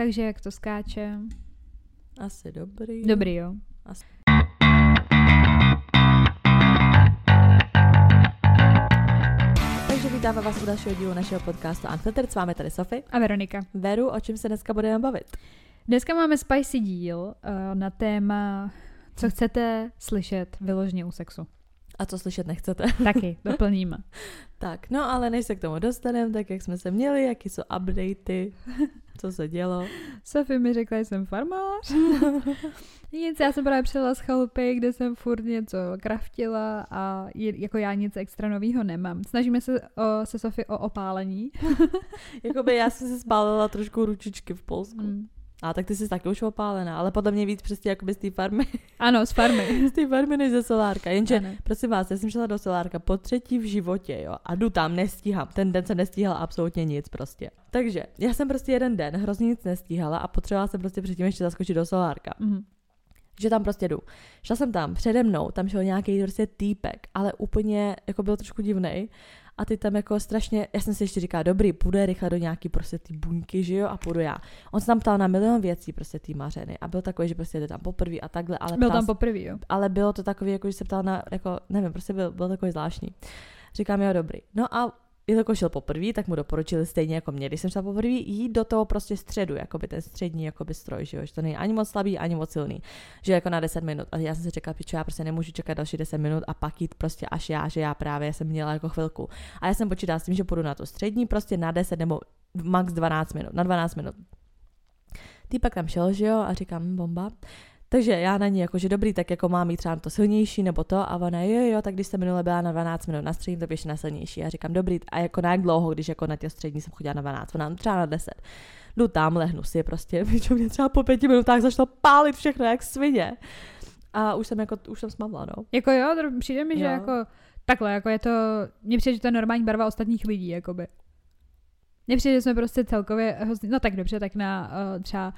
Takže jak to skáče? Asi dobrý. Dobrý, jo. Asi. Takže vítáme vás u dalšího dílu našeho podcastu Unfiltered. S vámi tady Sofie. A Veronika. Veru, o čem se dneska budeme bavit? Dneska máme spicy díl uh, na téma, co chcete slyšet vyloženě u sexu. A co slyšet nechcete. Taky, doplníme. tak, no ale než se k tomu dostaneme, tak jak jsme se měli, jaký jsou updaty, co se dělo. Sofie mi řekla, že jsem farmář. nic, já jsem právě přijela z chalupy, kde jsem furt něco kraftila a je, jako já nic extra novýho nemám. Snažíme se o, se Sofie o opálení. Jakoby já jsem se spálila trošku ručičky v Polsku. Mm. A tak ty jsi taky už opálená, ale podle mě víc přesně jakoby z té farmy. Ano, z farmy. z té farmy než ze solárka. Jenže, Ano. prosím vás, já jsem šla do solárka po třetí v životě, jo, a jdu tam, nestíhám. Ten den jsem nestíhala absolutně nic prostě. Takže já jsem prostě jeden den hrozně nic nestíhala a potřebovala jsem prostě předtím ještě zaskočit do solárka. Mhm. Že tam prostě jdu. Šla jsem tam, přede mnou, tam šel nějaký prostě týpek, ale úplně jako byl trošku divnej. A ty tam jako strašně, já jsem si ještě říkala, dobrý, půjde rychle do nějaký prostě ty buňky, že jo, a půjdu já. On se tam ptal na milion věcí, prostě ty mařeny. A byl takový, že prostě jde tam poprvé a takhle, ale Byl tam poprvé, jo. ale bylo to takový, jako že se ptal na, jako, nevím, prostě byl, byl takový zvláštní. Říkám, jo, dobrý. No a jelikož šel poprvé, tak mu doporučili stejně jako mě, když jsem šla poprvé, jít do toho prostě středu, jakoby ten střední jakoby stroj, že jo, že to není ani moc slabý, ani moc silný, že jako na 10 minut. A já jsem si říkala, pičo, já prostě nemůžu čekat další 10 minut a pak jít prostě až já, že já právě jsem měla jako chvilku. A já jsem počítala s tím, že půjdu na to střední prostě na 10 nebo max 12 minut, na 12 minut. Týpek tam šel, že jo, a říkám, "Hm, bomba. Takže já na ní jako, že dobrý, tak jako mám jít třeba to silnější nebo to a ona jo, jo, tak když jsem minule byla na 12 minut na střední, tak běž na silnější. Já říkám, dobrý, a jako na jak dlouho, když jako na tě střední jsem chodila na 12, ona třeba na 10. Jdu tam, lehnu si prostě, že mě třeba po pěti minutách začalo pálit všechno jak svině. A už jsem jako, už jsem smavla, no. Jako jo, to přijde mi, že Jo. jako takhle, jako je to, mně přijde, že to je normální barva ostatních lidí, jakoby. Mně přijde, že jsme prostě celkově, hrozně- no tak dobře, tak na uh, třeba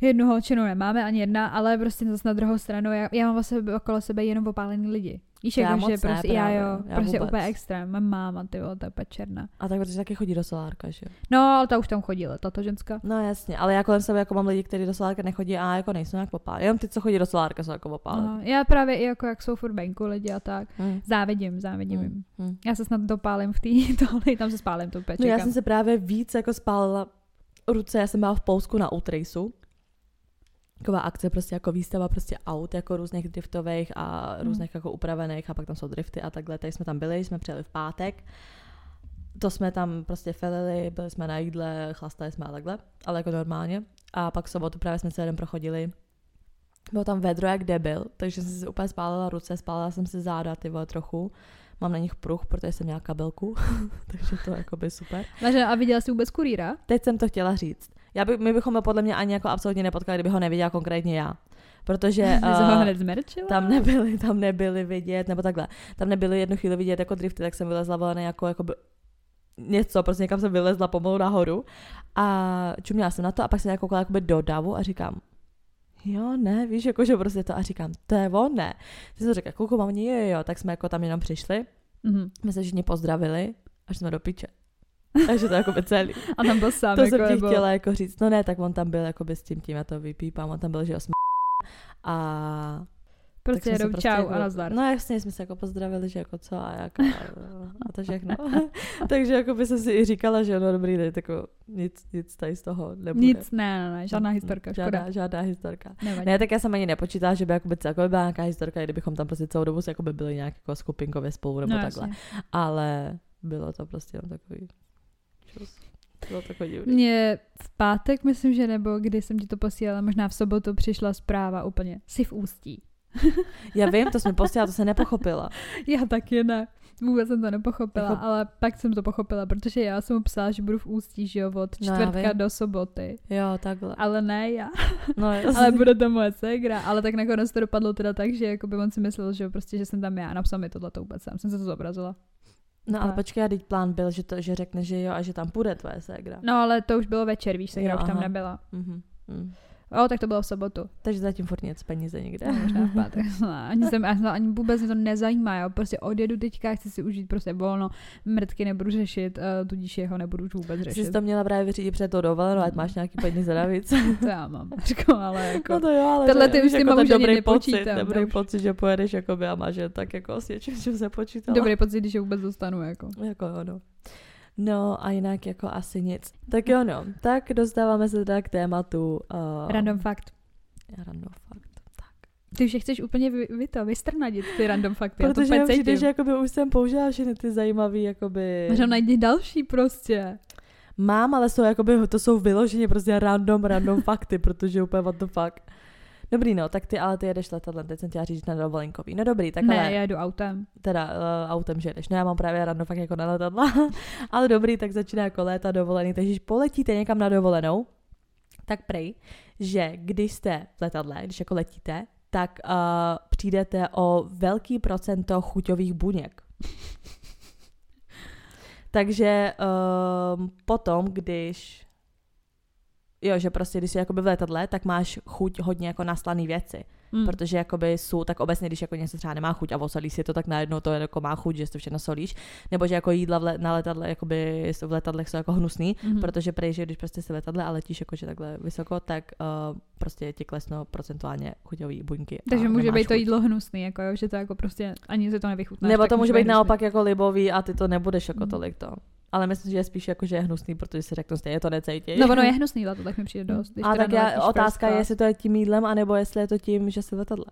jednu holčinu nemáme ani jedna, ale prostě zase na druhou stranu, já, já mám sebe, okolo sebe jenom opálený lidi. Víš, Já jako, že ne prostě, já právě, jo, já prostě vůbec. úplně extra, mám máma, ty vole, to je černá. A tak protože taky chodí do solárka, že jo. No, ale ta už tam chodila, tato ženská. No jasně, ale já kolem sebe jako mám lidi, kteří do solárka nechodí a jako nejsou nějak popálení. Jenom ty, co chodí do solárka, jsou jako popálení. Aha, já právě i jako, jak jsou furt venku lidi a tak, Hmm. závidím, závidím Hmm. jim. Hmm. Já se snad dopálím v té tohle, tam se spálím, to úplně No já jsem se právě víc jako spálila ruce, já jsem byla v Polsku na outraceu. Taková akce, prostě jako výstava prostě aut, jako různých driftových a Hmm. různých jako upravených a pak tam jsou drifty a takhle. Tady jsme tam byli, jsme přijeli v pátek. To jsme tam prostě felili, byli jsme na jídle, chlastali jsme a takhle, ale jako normálně. A pak sobotu právě jsme se jeden prochodili. Bylo tam vedro jak debil, takže jsem si úplně spálila ruce, spálila jsem si záda, ty vole, trochu. Mám na nich pruh, protože jsem měla kabelku, takže to jako by super. Takže, a viděla jsi vůbec kurýra? Teď jsem to chtěla říct. Já by, my bychom ho podle mě ani jako absolutně nepotkali, kdyby ho neviděla konkrétně já. Protože uh, tam nebyly, tam nebyly vidět, nebo takhle, tam nebyly jednu chvíli vidět jako drifty, tak jsem vylezla vole jako, jako by, něco, prostě někam jsem vylezla pomalu nahoru a čuměla jsem na to a pak jsem jako koukala jakoby do davu a říkám, jo, ne, víš, jako, že prostě to a říkám, to je on, ne. Ty jsem řekla, kluku, mám jo, jo, jo, tak jsme jako tam jenom přišli, Mhm. my se všichni pozdravili, až jsme do piče. Takže to jako by celý. A tam byl sám, To jako, jsem ti chtěla jako říct. No ne, tak on tam byl jako s tím tím, já to vypípám, on tam byl, že osm a Prostě jenom se čau jako, a nazdar. No jasně, jsme se jako pozdravili, že jako co a jak a, a to všechno. Takže jako by jsem si i říkala, že no dobrý, tak jako nic, nic tady z toho nebude. Nic, ne, ne, ne, žádná historka, škoda. Žádná, žádná historka. Nevadí. Ne, tak já jsem ani nepočítala, že by jakoby celkově byla nějaká historka, kdybychom tam prostě celou dobu se jakoby byli nějak jako skupinkově spolu nebo no, takhle. jasně. Ale bylo to prostě jenom takový čus. Bylo divný. Mně v pátek, myslím, že nebo kdy jsem ti to posílala, možná v sobotu přišla zpráva úplně, jsi v ústí. Já vím, to jsem posílala, to jsem nepochopila. Já taky ne. Vůbec jsem to nepochopila, Jako- ale pak jsem to pochopila, protože já jsem mu psala, že budu v ústí, že jo, od No, čtvrtka vím. do soboty. Jo, takhle. Ale ne já. No, ale bude to moje ségra. Ale tak nakonec to dopadlo teda tak, že jako by on si myslel, že jo, prostě, že jsem tam já. Napsal mi tohle to vůbec sám. Jsem se to zobrazila. No ale počkej, a teď plán byl, že, to, že řekne, že jo a že tam půjde tvoje ségra. No ale to už bylo večer, víš, ségra Jo, už tam aha. nebyla. Mhm. mhm. Jo, tak to bylo v sobotu. Takže zatím furt nic peníze nikde. No, možná v pátek. ani, jsem, ani, vůbec mě to nezajímá, jo. Prostě odjedu teďka, chci si užít prostě volno, mrtky nebudu řešit, uh, tudíž jeho nebudu už vůbec řešit. Jsi to měla právě vyřídit před to dovolenou, ať máš nějaký peníze navíc. to já mám, říkám, ale jako... No to jo, ale Tohle ty už jako už ani dobrý pocit, nepočítám, dobrý už. pocit, že pojedeš jakoby a máš tak jako s něčím, čím se počítala. Dobrý pocit, když je vůbec dostanu, jako. Jako jo, no. No a jinak jako asi nic. Tak jo, no. Tak dostáváme se teda k tématu. Uh, Random fakt. Random fakt. Tak. Ty už je chceš úplně vy, vy to, vystrnadit, ty random fakty. já to Protože úplně mi přijde, že jakoby už jsem použila všechny ty zajímavý jakoby... Možná najdi další prostě. Mám, ale jsou jakoby, to jsou vyloženě prostě random, random fakty, protože úplně what the fuck. Dobrý, no, tak ty ale ty jedeš letadlem, teď jsem chtěla říct na dovolenkový. No dobrý, tak ne, ale, já jedu autem. teda uh, autem, že jedeš. No já mám právě random fakt jako na letadla, ale dobrý, tak začíná jako léta dovolený, takže když poletíte někam na dovolenou, tak prej, že když jste v letadle, když jako letíte, tak uh, přijdete o velký procento chuťových buněk. Takže um, potom, když jo, že prostě, když jsi jakoby v letadle, tak máš chuť hodně jako naslaný věci. Mm. Protože jakoby jsou, tak obecně, když jako něco třeba nemá chuť a osolíš si to, tak najednou to jako má chuť, že si to všechno solíš. Nebo že jako jídla v le, na letadle, jakoby jsou v letadlech jsou jako hnusný, Mhm. protože prej, že když prostě si v letadle a letíš jakože takhle vysoko, tak uh, prostě ti klesnou procentuálně chuťový buňky. Takže může být to chuť. jídlo hnusný, jako jo, že to jako prostě ani se to nevychutná. Nebo to může být naopak jako libový a ty to nebudeš jako Mhm. tolik to. Ale myslím, že je spíš jako, že je hnusný, protože si řeknu stejně to necítí. No ono je hnusný to tak mi přijde dost. když a tak já, otázka je, jestli to je tím jídlem, anebo jestli je to tím, že jsi v letadle.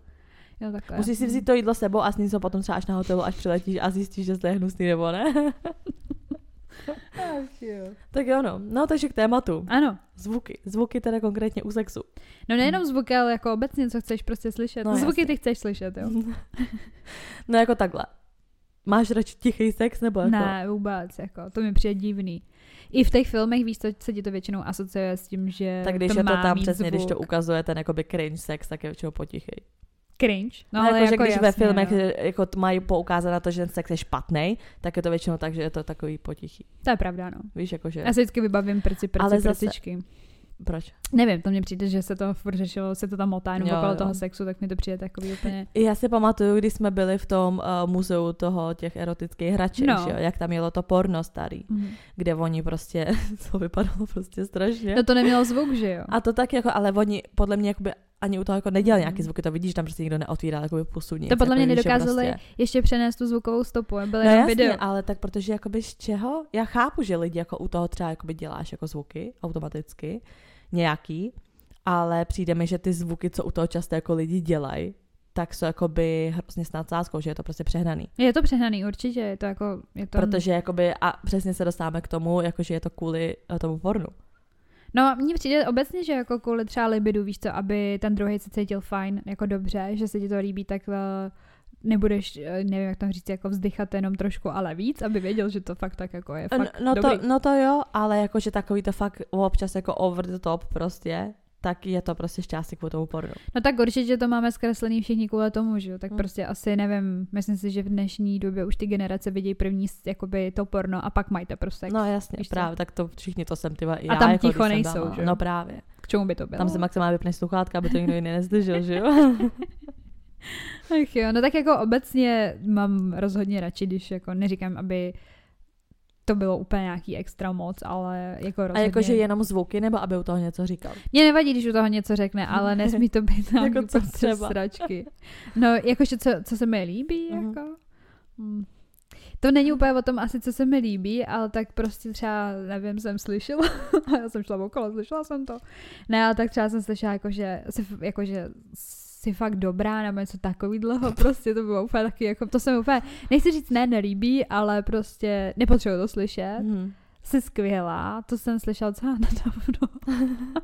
Jo, takhle. Musíš si vzít to jídlo sebou a sníst ho potom třeba až na hotelu, až přiletíš a zjistíš, že to je hnusný nebo ne. Tak jo no. No takže k tématu. Ano. Zvuky. Zvuky teda konkrétně u sexu. No nejenom zvuky, ale jako obecně, co chceš prostě slyšet. No, Zvuky jasně. ty chceš slyšet, jo? no jako takhle. Máš radši tichý sex nebo jako? Ne, vůbec, jako, to mi přijde divný. I v těch filmech, víš, co se ti to většinou asociuje s tím, že Tak když to je to tam přesně, zvuk. když to ukazuje ten jakoby cringe sex, tak je většinou potichý. Cringe. No, No, ale jako, že jako když jasně, ve filmech no. že jako mají poukázat na to, že ten sex je špatný, tak je to většinou tak, že je to takový potichý. To je pravda, no. Víš, jakože... Já si vždycky vybavím prci, prci, Ale zase- prcičky. Proč? Nevím, to mně přijde, že se to furt řešilo, se to tam motá jenom Jo, okolo jo. toho sexu, tak mi to přijde takový úplně... Já si pamatuju, když jsme byli v tom uh, muzeu toho těch erotických hraček, No. že jo, jak tam jelo to porno starý, Mhm. kde oni prostě, to vypadalo prostě strašně. No to nemělo zvuk, že jo? A to tak jako, ale oni podle mě jakoby ani u toho jako nedělali Mhm. nějaký zvuky, to vidíš, tam prostě nikdo neotvíral jakoby pusu nic. To podle mě jako, že nedokázali Prostě. ještě přenést tu zvukovou stopu, byly No jenom jasně, video. ale tak protože jakoby z čeho? Já chápu, že lidi jako u toho třeba jakoby děláš jako zvuky automaticky, nějaký, ale přijde mi, že ty zvuky, co u toho často jako lidi dělají, tak jsou jakoby hrozně s nadsázkou, že je to prostě přehnaný. Je to přehnaný, určitě, je to jako... Je to... Protože jakoby, a přesně se dostáváme k tomu, jakože je to kvůli eh, tomu pornu. No, mně přijde obecně, že jako kvůli třeba libidu, víš co, aby ten druhý se cítil fajn, jako dobře, že se ti to líbí, tak uh, nebudeš, eh, nevím, jak tam říct, jako vzdychat jenom trošku, ale víc, aby věděl, že to fakt tak jako je fakt no, dobrý. to, no to jo, ale jakože takový to fakt občas jako over the top prostě, tak je to prostě šťastí kvůli tomu pornu. No tak určitě to máme zkreslený všichni kvůli tomu, že jo, tak Hmm. prostě asi nevím, myslím si, že v dnešní době už ty generace vidí první jakoby to porno a pak mají teprve sex. No jasně, víš co? právě, tak to všichni to jsem tyva A já, tam jako, ticho nejsou, že jo? No právě. K čemu by to bylo? Tam se maximálně vypneš sluchátka, aby to nikdo jiný nezdržel, že jo? Ach jo, no tak jako obecně mám rozhodně radši, když jako neříkám, aby to bylo úplně nějaký extra moc, ale jako A rozhodně... jakože jenom zvuky, nebo aby u toho něco říkal. Mně nevadí, když u toho něco řekne, ale nesmí to být nějaký Jako co třeba? sračky. No, jakože co, co se mi líbí, Mhm. jako... Hmm. To není úplně o tom asi, co se mi líbí, ale tak prostě třeba, nevím, jsem slyšela, a já jsem šla okolo, slyšela jsem to. Ne, ale tak třeba jsem slyšela, jakože, jakože jsi fakt dobrá, nebo něco takového, prostě to bylo úplně taky, jako, to se mi úplně, nechci říct ne, nelíbí, ale prostě nepotřebuji to slyšet. Mhm. Jsi skvělá, to jsem slyšela docela nedávno.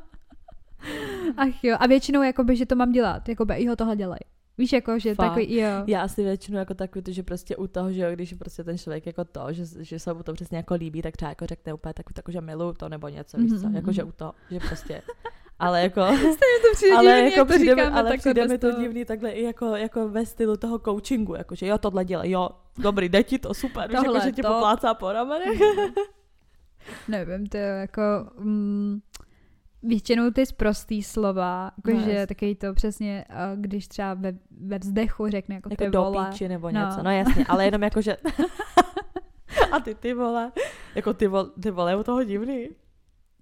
Ach jo, a většinou jakoby, že to mám dělat, jakoby, jo, tohle dělej. Víš, jako, že Fakt? takový, jo. Já asi většinou jako takový, to, že prostě u toho, že jo, když prostě ten člověk jako to, že, že se mu to přesně jako líbí, tak třeba jako řekne úplně takový, jako, že miluju to nebo něco, víš co, Mhm, jako že mhm. u toho, že prostě, ale jako, to přijde ale divný, jako jak to přijde, mi, říkáme ale přijde mi to toho. divný takhle i jako, jako ve stylu toho coachingu, jako že jo, tohle dělej, jo, dobrý, jde ti to, super, víš, Tohle, jako, že ti to. poplácá po ramenech. Nevím, to je jako... Mm, většinou ty zprostý slova, No, jakože jasně. takový to přesně, když třeba ve, ve vzdechu řekne jako, Jako ty vole. nebo No. něco. No jasně, ale jenom jako, že... A ty ty vole, jako ty vole, ty vole, je u toho divný.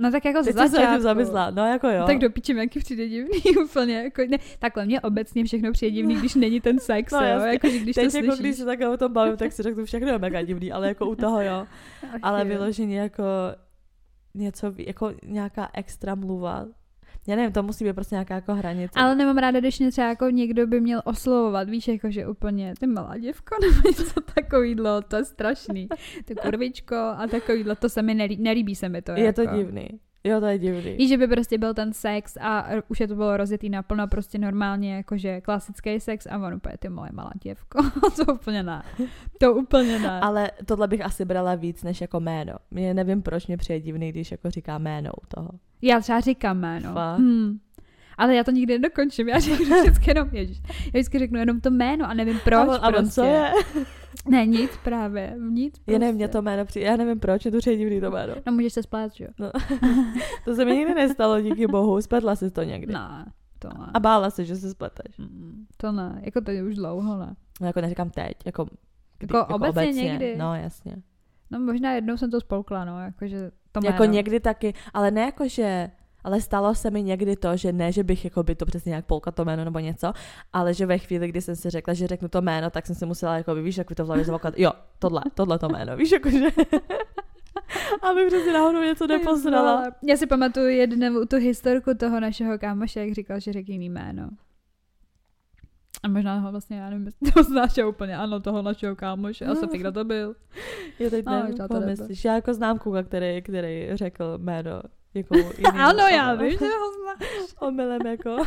No tak jako Teď z jsem se začátku. zamyslela, no jako jo. Tak do piči jaký přijde divný úplně. Jako, ne, takhle mě obecně všechno přijde divný, když není ten sex, No, jo, jasně. jakože když Teď to jako slyšíš. když se takhle o tom bavím, tak si řeknu všechno je mega divný, ale jako u toho jo. Ach Ale jo. vyloženě jako něco, jako nějaká extra mluva. Já nevím, to musí být prostě nějaká jako hranice. Ale nemám ráda, když mě třeba jako někdo by měl oslovovat, víš, jako že úplně ty malá děvko nebo něco takovýhle, to je strašný. Ty kurvičko a takovýhle, to se mi nelíbí, nelíbí se mi to. je to jako. divný. Jo, to je divný. Víš, že by prostě byl ten sex a už je to bylo rozjetý naplno, prostě normálně jakože klasický sex a on úplně ty moje malá děvko. to úplně ne. To úplně ne. Ale tohle bych asi brala víc než jako jméno. Mě nevím, proč mě přijde divný, když jako říká jméno u toho. Já třeba říkám jméno. Fakt? Hmm. Ale já to nikdy nedokončím, já řeknu vždycky jenom, ježiš, já vždycky řeknu jenom to jméno a nevím proč a on, a on prostě. co je? Ne, nic právě, nic prostě. Já nevím, mě to jméno přijde, já nevím proč, je to divný to jméno. No můžeš se splát, že jo? No. to se mi nikdy nestalo, díky bohu, spletla jsi to někdy. Ne, to ne. A bála se, že se spleteš. Mm, To ne, jako to je už dlouho, ne. No, jako neříkám teď, jako, kdy, Jako obecně někdy? No, jasně. No možná jednou jsem to spolkla, no, jakože to jméno. Jako někdy taky, ale ne jako, že ale stalo se mi někdy to, že ne, že bych jako by to přesně nějak polka to jméno nebo něco, ale že ve chvíli, kdy jsem si řekla, že řeknu to jméno, tak jsem si musela jako, víš, jak by to v hlavě zavokat, jo, tohle, tohle to jméno, víš, jakože, aby přesně náhodou něco neposrala. Já si pamatuju jednou tu historku toho našeho kámoše, jak říkal, že řekl jiný jméno. A možná ho vlastně, já nevím, to znáš já úplně, ano, toho našeho kámoše. A Sofie, kdo to byl? Já teď No, nevím, možná to myslíš. Já jako znám kluka, který, který řekl jméno jako ano, já vím, že ho znáš. Omylem jako.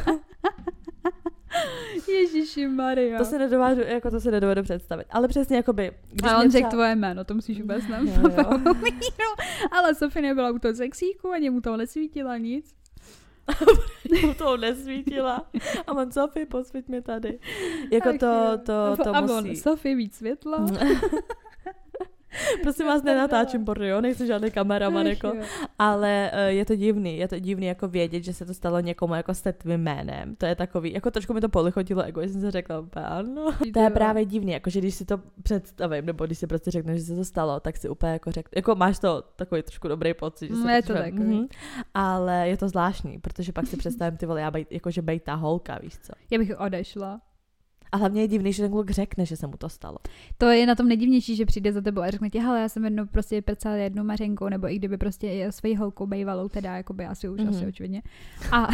Ježíši Maria. To se nedovedu, jako to se nedovedu představit. Ale přesně jakoby, když a on řekl tvoje jméno, to musíš vůbec jo. Ale Sofie nebyla u toho sexíku, ani mu to nesvítila nic. mu to nesvítila. A on Sofie, posvíť mi tady. Jako Ach to, to, to a musí. on, Sofie, víc světla. Prosím vás, nenatáčím porno, jo, nejsem žádný kameraman, jako. Ale uh, je to divný, je to divný jako vědět, že se to stalo někomu jako se tvým jménem. To je takový, jako trošku mi to polichotilo ego, že jsem si řekla, ano. To je právě divný, jako že když si to představím, nebo když si prostě řekneš, že se to stalo, tak si úplně jako řek, jako máš to takový trošku dobrý pocit, že Mm, se je to takový. mhm. ale je to zvláštní, protože pak si představím ty vole, já bejt, jako že bejt ta holka, víš co. Já bych odešla. A hlavně je divný, že ten kluk řekne, že se mu to stalo. To je na tom nejdivnější, že přijde za tebou a řekne ti, hele, já jsem jednou prostě prcala jednu mařenku, nebo i kdyby prostě svojí holkou bejvalou, teda jako by asi už, Mhm. mm-hmm. asi očividně. A,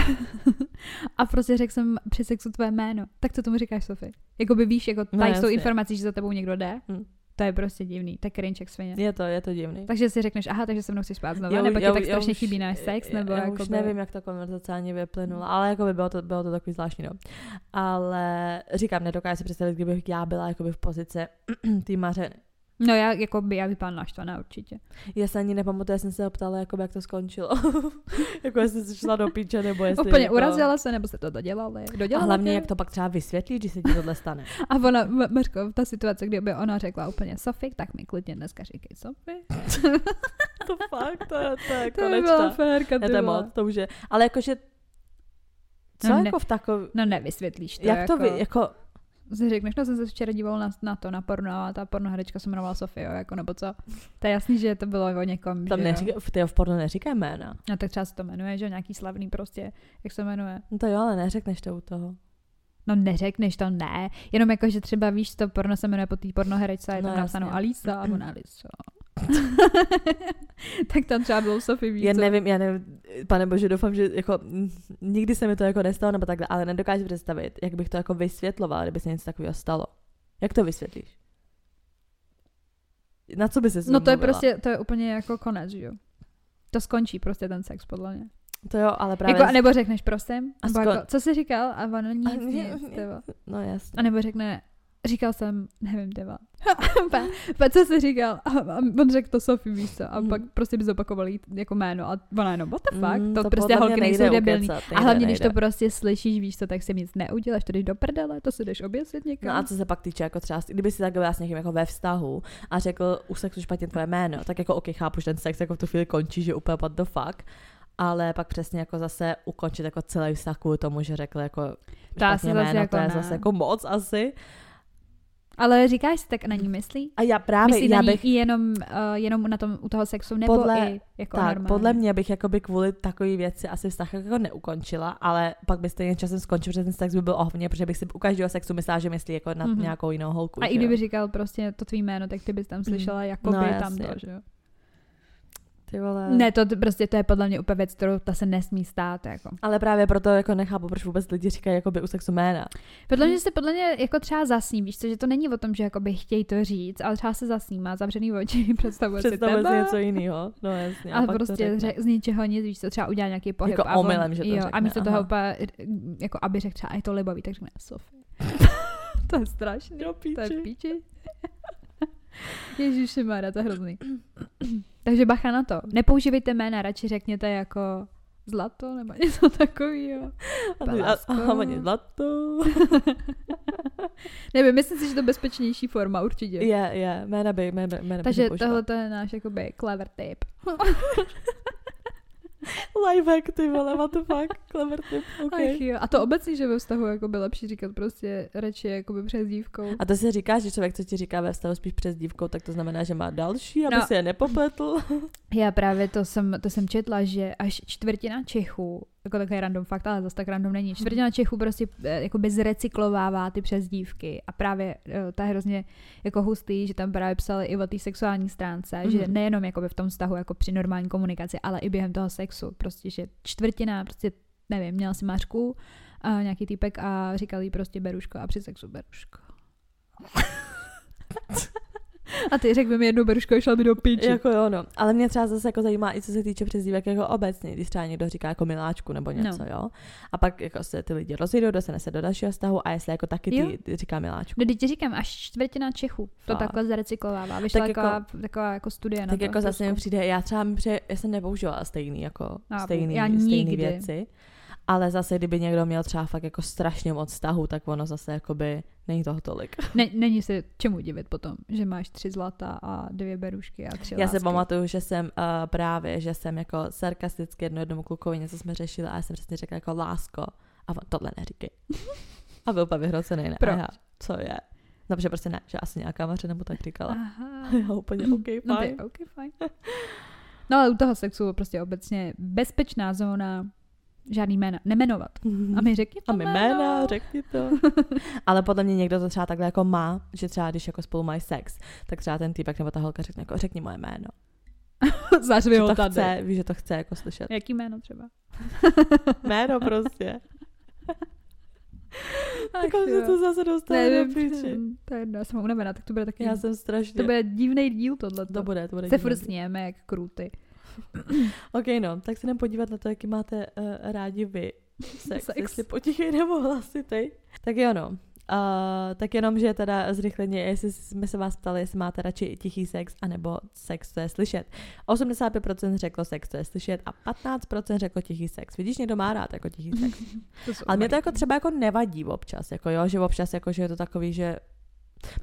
a prostě řekl jsem při sexu tvoje jméno. Tak co tomu říkáš, Sofie? Jakoby víš, jako No, tady jsou jasně. informací, že za tebou někdo jde. Hm. To je prostě divný, tak cringe jak svině. Je to, je to divný. Takže si řekneš, aha, takže se mnou chceš spát znovu, Já- nebo ti já- tak já strašně už- chybí náš sex, nebo já jako už nevím, jak ta konverzace ani vyplynula, ale jako by bylo to, bylo to takový zvláštní, no. Ale říkám, nedokážu si představit, kdybych já byla jakoby v pozici té mařeny. No já, jako by, já vypadám naštvaná určitě. Já se ani nepamatuju, já jsem se ho ptala, jako jak to skončilo. jako jestli jsi šla do píče, nebo jestli... Úplně jako... urazila se, nebo se to dodělali. A Dodělala hlavně, tě? jak to pak třeba vysvětlí, když se ti tohle stane. A ona, Mařko, ta situace, kdyby ona řekla úplně Sofie, tak mi klidně dneska říkej Sofie. to fakt, to je, to je To by byla férka, Ne, to je moc, to už je. Ale jakože, co No ne. jako v takové... No nevysvětlíš to. Jak jako, to vy, jako, Si řekneš, no jsem se včera díval na, na to, na porno a ta pornoherečka se jmenovala Sofie, jako nebo co. To je jasný, že to bylo o někom, tam neříká, v, v porno neříká jména. No tak třeba se to jmenuje, že nějaký slavný prostě, jak se jmenuje. No to jo, ale neřekneš to u toho. No neřekneš to, ne. Jenom jako, že třeba víš, to porno se jmenuje po té pornoherečce a je No tam napsáno. Alisa ona Alisa. tak tam třeba bylo Sofie, víš Já nevím, já nevím, pane bože, doufám, že jako nikdy se mi to jako nestalo nebo takhle, ale nedokážu představit, jak bych to jako vysvětlovala, kdyby se něco takového stalo. Jak to vysvětlíš? Na co by se No to je prostě, to je úplně jako konec, že jo. To skončí prostě ten sex, podle mě. To jo, ale právě... Jako, a nebo řekneš prosím, A skon- jako, co jsi říkal? A ono nic, nic. No jasně. A nebo řekne, říkal jsem, nevím, tyva. pa, co jsi říkal? A, a on řekl to Sofie, víš co? A Mhm. pak prostě by zopakoval jí jako jméno. A ona jenom, what the fuck? Mm, to, prostě podle mě holky nejsou nejde debilní. A nejde, hlavně, když to nejde. prostě slyšíš, víš co, tak si nic neuděláš, to jdeš do prdele, to si jdeš oběsit někam. No a co se pak týče, jako třeba, kdyby si tak byla s někým jako ve vztahu a řekl u sexu špatně tvoje jméno, tak jako ok, chápu, že ten sex jako v tu chvíli končí, že úplně what the fuck, ale pak přesně jako zase ukončit jako celý vztah kvůli tomu, že řekl jako To špatně zase jméno, jako to je ne. zase jako moc asi. Ale říkáš si tak na ní myslí? A já právě, Myslí já na ní bych, jenom, uh, jenom na tom, u toho sexu, nebo Podle- i jako tak, normálně? podle mě bych jakoby kvůli takové věci asi vztah jako neukončila, ale pak by stejně časem skončil, že ten sex by byl ohovně, protože bych si u každého sexu myslela, že myslí jako na Mhm. nějakou jinou holku. A i kdyby jo. říkal prostě to tvý jméno, tak ty bys tam slyšela jakoby No, tam to, že jo? Ty vole. Ne, to prostě to je podle mě úplně věc, kterou ta se nesmí stát, jako. Ale právě proto jako nechápu, proč vůbec lidi říkají jakoby u sexu jména. Podle mě se podle mě jako třeba zasní, víš co, že to není o tom, že jakoby chtějí to říct, ale třeba se zasní, má zavřený oči, představuje si Představuje si tebe. něco jiného. No jasně. A to prostě řek, z ničeho nic, víš co, třeba udělá nějaký pohyb. Jako a on- omylem, že to jo, řekne, A místo aha. toho úplně, jako aby řekl třeba, je to libavý, tak řekne Sofie. to je strašný. Do To je píči. Píči. Ježiši Mara, to je hrozný. Takže bacha na to. Nepoužívejte jména, radši řekněte jako zlato nebo něco takového. Oni zlato. Nevím, myslím si, že to je bezpečnější forma určitě. Je, je, jména by, jména, jména Takže tohle to je náš jakoby clever tip. Lifehack, ty vole, what the fuck, clever tip, okay. Ach jo. A to obecně, že ve vztahu jako by lepší říkat prostě radši jakoby přes dívkou. A to si říká, že člověk, co ti říká ve vztahu spíš přes dívkou, tak to znamená, že má další, aby No. si je nepopletl. Já právě to jsem, to jsem četla, že až čtvrtina Čechů, jako takový random fakt, ale zase tak random není, čtvrtina Čechů prostě eh, jakoby zrecyklovává ty přezdívky a právě eh, je hrozně jako hustý, že tam právě psali i o té sexuální stránce, mm-hmm. že Mhm. nejenom jakoby v tom vztahu jako při normální komunikaci, ale i během toho sexu, prostě, že čtvrtina, prostě nevím, měla si Mařku a nějaký týpek a říkal jí prostě Beruško a při sexu Beruško. a ty řekl by mi jednou Beruško, šla by do piči. jako jo, no. Ale mě třeba zase jako zajímá i co se týče přezdívek jako obecně, když třeba někdo říká jako miláčku nebo něco, No. jo. A pak jako se ty lidi rozjedou, dostane se do dalšího vztahu a jestli jako taky ty, Jo. ty říká miláčku. No, ti říkám, až čtvrtina Čechů to Fakt. takhle zarecyklovává. Vyšla Tak taková, jako- taková jako studie na Tak to. jako zase mi přijde, já třeba mi přijde, já jsem nepoužívala stejný, jako stejný, Já stejný nikdy. věci. Ale zase, kdyby někdo měl třeba fakt jako strašně moc vztahu, tak ono zase jakoby není toho tolik. Ne, není se čemu divit potom, že máš tři zlata a dvě berušky a tři Já si lásky. pamatuju, že jsem uh, právě, že jsem jako sarkasticky jedno jednomu klukovi něco jsme řešili a já jsem přesně řekla jako lásko. A on tohle neříkej. a byl úplně vyhrocený, ne? Proč? Já, co je? No, protože prostě ne, že asi nějaká maře nebo tak říkala. Aha. já úplně, OK, fajn. No, okay, fajn. No ale u toho sexu prostě obecně bezpečná zóna, žádný jména, nemenovat. A mi řekni to A my jména, řekni to. Ale podle mě někdo to třeba takhle jako má, že třeba když jako spolu mají sex, tak třeba ten týpek nebo ta holka řekne jako řekni moje jméno. Zařvi ho tady. chce, víš, že to chce jako slyšet. Jaký jméno třeba? Jméno prostě. Jo. se to zase dostane do píči. to je jedno, já jsem unavená, tak to bude taky, Já jsem strašně... to bude divný díl tohle. to bude, to bude. Se furt snějeme jak kruty. OK, no, tak se jdem podívat na to, jaký máte uh, rádi vy sex, Sex. jestli potichej nebo hlasitej. Tak jo, no. Uh, tak jenom, že teda zrychleně, jestli jsme se vás ptali, jestli máte radši tichý sex, anebo sex, co je slyšet. 85% řeklo sex, co je slyšet a 15% řeklo tichý sex. Vidíš, někdo má rád jako tichý sex. To Ale mě to jako třeba jako nevadí občas, jako jo, že občas jako, že je to takový, že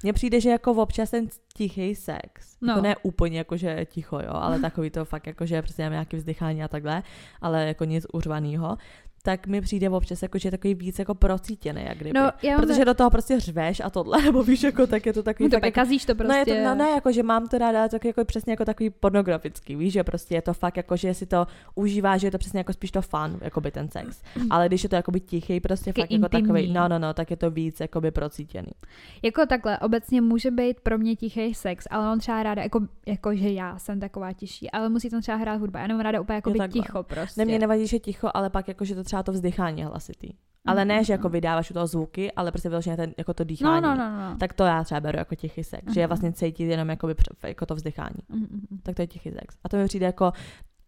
mně přijde, že jako občas ten tichý sex, no. No. jako ne úplně jako, že ticho, jo, ale takový to fakt jako, že prostě mám nějaký vzdychání a takhle, ale jako nic uřvanýho, tak mi přijde občas jako, že je takový víc jako procítěný, jak kdyby. No, já Protože do toho prostě řveš a tohle, nebo víš, jako tak je to takový to fakt jako, kazíš to prostě. No, je to, no ne, jako, že mám to ráda tak jako přesně jako takový pornografický, víš, že prostě je to fakt jako, že si to užívá, že je to přesně jako spíš to fun, jako by ten sex. Ale když je to jakoby tichý, prostě Taky fakt jako takový, intimní. no, no, no, tak je to víc jakoby procítěný. Jako takhle, obecně může být pro mě tichý sex, ale on třeba ráda, jako, jako že já jsem taková tiší, ale musí tam třeba hrát hudba. Já nemám ráda úplně jako by ticho prostě. Ne, mě nevadí, že ticho, ale pak jako, že to třeba to vzdychání hlasitý. Ale ne, že jako vydáváš u toho zvuky, ale prostě vyloženě ten, jako to no, dýchání. no, no, no. Tak to já třeba beru jako tichý sex, že je Mhm. vlastně cítit jenom jakoby, jako to vzdychání. Mm. Tak to je tichý sex. A to mi přijde jako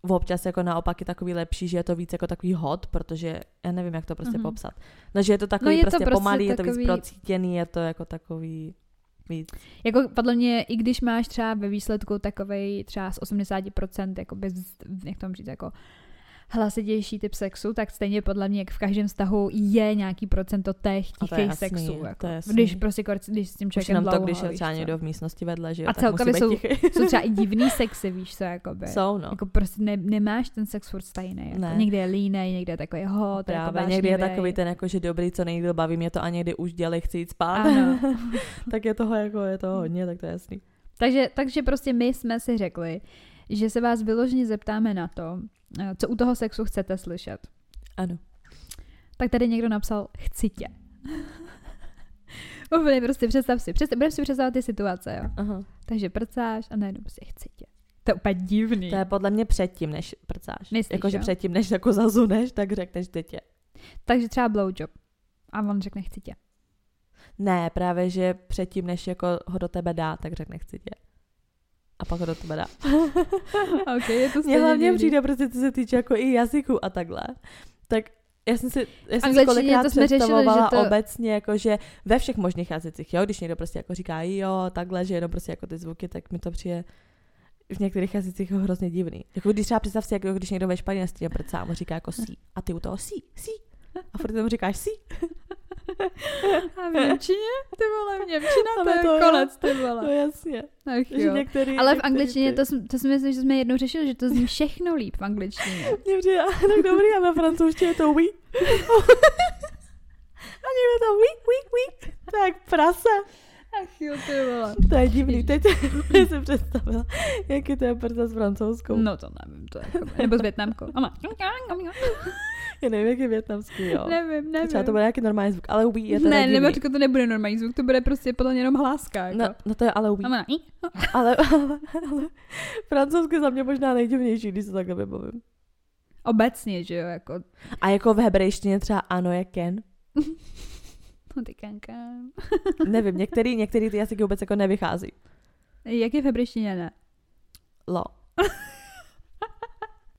občas jako naopak je takový lepší, že je to víc jako takový hot, protože já nevím, jak to prostě Mhm. popsat. No, že je to takový No, je to prostě, prostě pomalý, je to víc takový- procítěný, je to jako takový víc. Jako podle mě, i když máš třeba ve výsledku takovej třeba z 80%, jako bez, jak to mám říct, jako hlasitější typ sexu, tak stejně podle mě jak v každém vztahu je nějaký procento těch to tichých sexů. to Jako. Když prostě když s tím Už člověkem to, dlouho, když je třeba někdo v místnosti vedle, že jo, A celkově jsou-. Jsou třeba i divný sexy, víš co, jakoby. Jsou, no. Jako prostě ne, nemáš ten sex furt stejný. Jako. Ne. Někdy je línej, někdy je takový hot, Právě, jako někdy je takový ten jako, že dobrý, co nejdýl baví mě to a někdy už dělej, chci jít spát. Tak je toho jako, je toho hodně, tak to je jasný. Takže, takže prostě my jsme si řekli, že se vás vyloženě zeptáme na to, eh, co u toho sexu chcete slyšet. Ano. Tak tady někdo napsal, chci tě. Úplně prostě představ si, představ, budeš si představovat ty situace, jo. Aha. Takže prcáš a najednou prostě chci tě. To je úplně divný. To je podle mě předtím, než prcáš. Myslíš, Jakože předtím, než jako zazuneš, tak řekneš tě. Takže třeba blowjob. A on řekne chci tě. Ne, právě, že předtím, než jako ho do tebe dá, tak řekne chci tě. A pak ho do tebe dá. ok, je to Mně hlavně divný. přijde prostě, co se týče jako i jazyku a takhle. Tak já jsem si, já jsem si kolikrát to jsme řešili, představovala že to- obecně, jako že ve všech možných jazycích, jo, když někdo prostě jako říká jo, takhle, že jenom prostě jako ty zvuky, tak mi to přijde v některých jazycích jako hrozně divný. Jako když třeba představ si, jako když někdo ve španělštině prcá a mu říká jako sí. A ty u toho sí, sí. A furt tomu říkáš sí. A v Němčině? Ty vole, v Němčina to je to konec, ty No vole. jasně. Ach jo. některý, Ale v angličtině, to, jsme- to si myslím, že jsme jednou řešili, že to zní všechno líp v angličtině. Mě přijde, tak dobrý, a ve francouzštině je to oui. a někdo to oui, oui, oui. Tak prase. Ach jo, ty vole. To je divný. Teď jsem představila, jaký to je prsa s francouzskou. No to nevím, to je jako, nebo s větnamkou. Já nevím, jak je větnamský, jo. Nevím, nevím. Třeba to bude nějaký normální zvuk, ale oui je teda ne, nebo to nebude normální zvuk, to bude prostě podle mě jenom hláska. Jako. No, no to je ale oui. Ama. Ale, ale, ale francouzsky je za mě možná nejdivnější, když se takhle vybavím. Obecně, že jo, jako A jako v hebrejštině třeba ano je ken. no ty kanka. Nevím, některý, některý ty jazyky vůbec jako nevychází. Jak je v hebrejštině ne? Lo.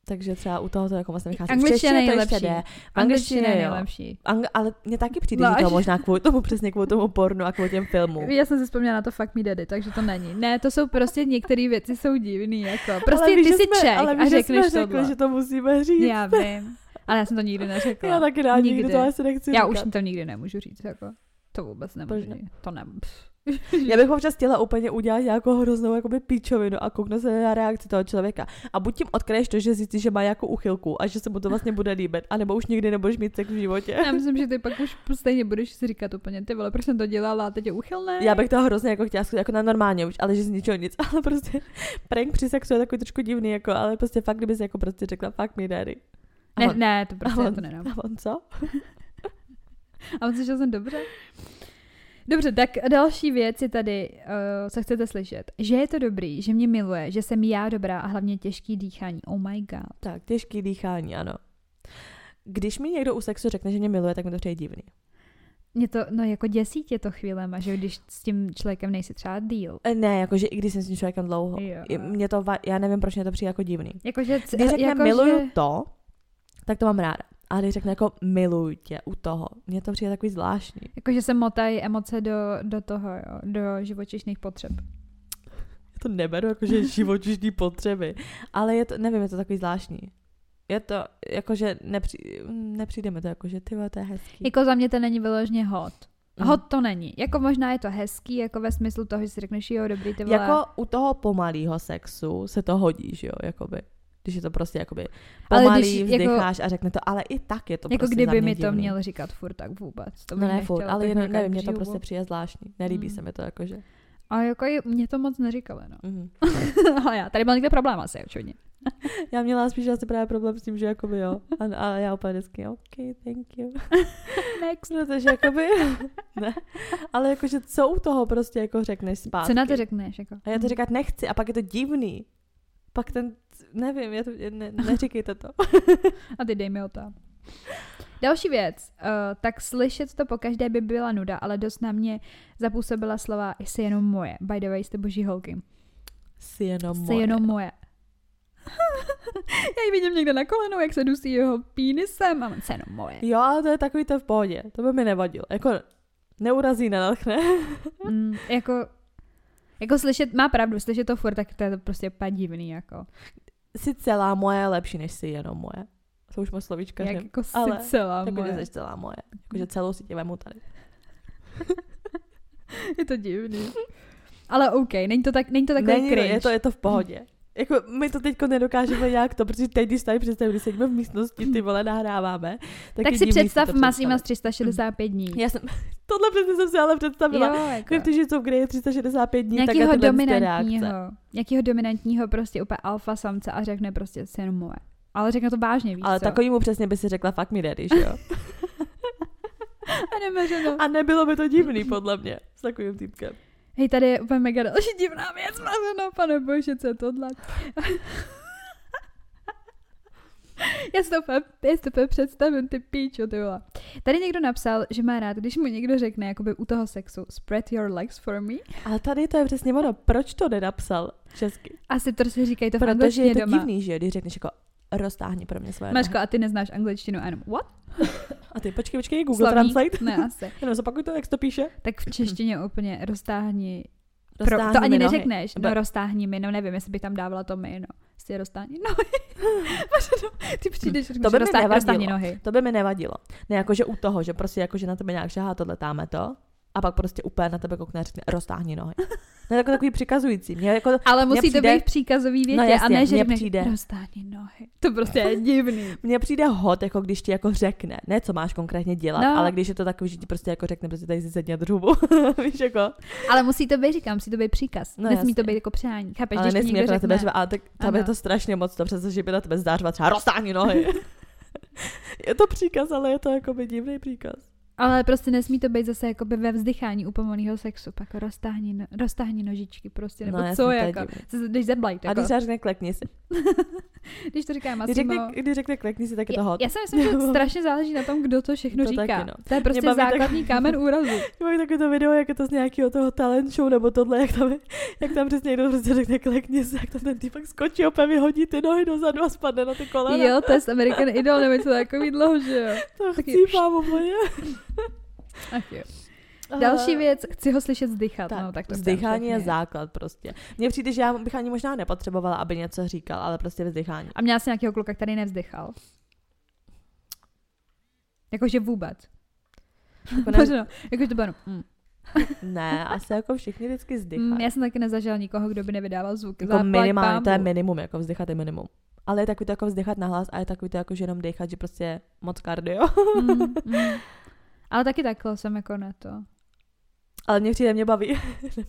Takže třeba u toho to jako moc nevychází. V Angličtina ještě nejlepší. jde. V angličtině je nejlepší. Ang- ale mně taky přijde, No, že to možná kvůli tomu, přesně kvůli tomu pornu a kvůli těm filmům. Já jsem si vzpomněla na to Fuck Me Daddy, takže to není. Ne, to jsou prostě některé věci jsou divný, jako. Prostě ale ty jsi jsme, Čech ale a víš, že řekneš jsme řekli, že to musíme říct. Já vím. Ale já jsem to nikdy neřekla. Já taky rád nikdy, Nikdy. to asi nechci Já říkat. už to nikdy nemůžu říct, jako. To vůbec nemůžu. To ne. pff. Já bych občas chtěla úplně udělat nějakou hroznou jakoby píčovinu a kouknout se na reakci toho člověka. A buď tím odkryješ to, že zjistíš, že má jako uchylku a že se mu to vlastně bude líbit, anebo už nikdy nebudeš mít sex v životě. Já myslím, že ty pak už stejně budeš si říkat úplně, ty vole, proč jsem to dělala a teď je uchylné. Já bych to hrozně jako chtěla zkusit jako na normálně už, ale že z ničeho nic, ale prostě prank při sexu je takový trošku divný, jako, ale prostě fakt, kdyby si jako prostě řekla me daddy. A Ne, on, ne, to prostě a on, to nedám. a on co? A on slyšel jsem dobře? Dobře, tak další věc je tady, uh, co chcete slyšet. Že je to dobrý, že mě miluje, že jsem já dobrá a hlavně těžký dýchání. Oh my god. Tak, těžký dýchání, ano. Když mi někdo u sexu řekne, že mě miluje, tak mi to přijde divný. Mě to, no jako děsí tě to chvílema, že když s tím člověkem nejsi třeba díl. E, Ne, jakože i když jsem s tím člověkem dlouho. Jo. Mě to, já nevím, proč mě to přijde jako divný. Jakože, Když řekne jako, miluju že, to, tak to mám ráda. A když řekne jako miluju tě u toho, mně to přijde takový zvláštní. jakože se motají emoce do, do toho, jo, do živočišných potřeb. Já to neberu jako, že živočišní potřeby, ale je to, nevím, je to takový zvláštní. Je to, jakože nepři, nepřijde mi to jako, že ty to je hezký. Jako za mě to není vyloženě hot. Mhm. Hot to není. Jako možná je to hezký, jako ve smyslu toho, že si řekneš, jo, dobrý, ty vole. Jako u toho pomalého sexu se to hodí, že jo, jakoby. Když je to prostě jakoby Ale pomalý, když jako- vzdycháš a řekne to, ale i tak je to jako prostě za kdyby mi to divný. měl říkat furt tak vůbec. To No ne furt, ale jenom, nevím, mě to prostě přijde zvláštní. Nelíbí Mm. se mi to jakože. A jako je, mě to moc neříkali, no. Mhm. ale já, tady byl někde problém asi, očividně. Já měla spíš asi právě problém s tím, že jakoby jo. A, a já úplně vždycky, OK, thank you. Next. Protože jakoby, ne. Ale jakože co u toho prostě jako řekneš zpátky. Co na to řekneš? Jako? A já to říkat nechci a pak je to divný. Pak ten, nevím, já to, ne, neříkejte to. A ty dej mi o to. Další věc, uh, tak slyšet to po každé by byla nuda, ale dost na mě zapůsobila slova jsi jenom moje. By the way, jste boží holky. Jsi jenom Jsi moje. jenom moje. Já ji vidím někde na kolenou, jak se dusí jeho pínisem a on jsi jenom moje. Jo, ale to je takový to v pohodě. To by mi nevadilo. Jako neurazí, nenachne. Mm, jako, jako slyšet, má pravdu, slyšet to furt, tak to je to prostě úplně divný, jako. Jsi celá moje je lepší, než jsi jenom moje. To už moc slovíčka. Jak jako ale si celá Jakože moje. jsi celá moje. Jakože celou si tě vemu tady. Je to divný. Ale OK, není to, tak, není to takový Není cringe. je to, je to v pohodě. Jako my to teďko nedokážeme nějak to, protože teď, když tady představím, když sedíme v místnosti, ty vole, nahráváme. Tak, tak si představ představit. z 365 dní. Já jsem, tohle přesně jsem si ale představila. Jo, jako. Protože jsou, kde je 365 dní, nějakýho tak dominantního, nějakýho dominantního prostě úplně alfa samce a řekne prostě jenom moje. Ale řekne to vážně, víš Ale co? takovýmu přesně by si řekla fuck me daddy, že jo? A nemeřeno. A nebylo by to divný, podle mě, s takovým týpkem. Hej, tady je úplně mega další divná věc, mařeno, pane bože, co je tohle? Já si to úplně, já si to úplně představím, ty píčo, ty vole. Tady někdo napsal, že má rád, když mu někdo řekne, jakoby u toho sexu, spread your legs for me. Ale tady to je přesně ono, proč to nenapsal česky? Asi to si říkají to v Protože angličtině je to doma. divný, že když řekneš jako roztáhni pro mě svoje Maško, a ty neznáš angličtinu a jenom what? A ty počkej, počkej, Google Slovník? Translate. Ne, asi. Jenom zopakuj to, jak to píše. Tak v češtině úplně roztáhni Pro, to ani nohy. neřekneš, no roztáhni mi, no nevím, jestli by tam dávala to mi, no. Si roztáhni nohy. No, ty přijdeš, řekneš, To by mi roztáhni, nevadilo. roztáhni nohy. To by mi nevadilo. Ne, jakože u toho, že prostě jakože na tebe nějak šahá, tohle táme to. A pak prostě úplně na tebe koukne a řekne, roztáhni nohy. Ne, jako takový přikazující. Mě jako, Ale musí přijde- to být příkazový větě No a jasně, ne, že řekneš, přijde- roztáhni nohy. To prostě je divný. mně přijde hot, jako když ti jako řekne, ne co máš konkrétně dělat, No. ale když je to takový, že ti prostě jako řekne, prostě tady si sedně drubu. Víš jako. Ale musí to být, říkám, musí to být příkaz. No Nesmí jasně. to být jako přání. Chápeš, ale když nesmí jako na tebe ale tak tam je to strašně moc to, přestože že by na tebe zdářovat třeba roztáhni nohy. je to příkaz, ale je to jako by divný příkaz. Ale prostě nesmí to být zase jako ve vzdychání u pomalého sexu. Pak roztáhni, no, roztáhni nožičky prostě, nebo No, co to jako. Když zeblajt, A jako. když třeba řekne klekni si. Když to říká Když Massimo. řekne, když řekne klekni si, tak je to Já, hot. já si myslím, že strašně záleží na tom, kdo to všechno To říká. taky, no. To je prostě baví tak- základní kámen úrazu. Mám takový to video, jak je to z nějakého toho talent show, nebo tohle, jak tam, jak tam přesně někdo prostě řekne klekni si, jak tam ten týpek skočí, opět vyhodí ty nohy dozadu a spadne na ty kolena. Jo, to je z American Idol, nebo něco takový dlouho, že jo. to úplně. Ach jo. Další věc, chci ho slyšet zdychat. Tak, no, tak to vzdychání je základ prostě. Mně přijde, že já bych ani možná nepotřebovala, aby něco říkal, ale prostě vzdychání. A měla jsi nějakého kluka, který nevzdychal? Jakože vůbec. Jako Bože, ne, jakože to bylo mm. ne, asi jako všichni vždycky vzdychají. Mm, já jsem taky nezažila nikoho, kdo by nevydával zvuk. jako minimálně, to je minimum, jako vzdychat je minimum. Ale je takový to jako vzdychat nahlas a je takový to jako, že jenom dechat, že prostě moc kardio. Mm, mm. Ale taky takhle jsem jako na to. Ale mě přijde, mě baví.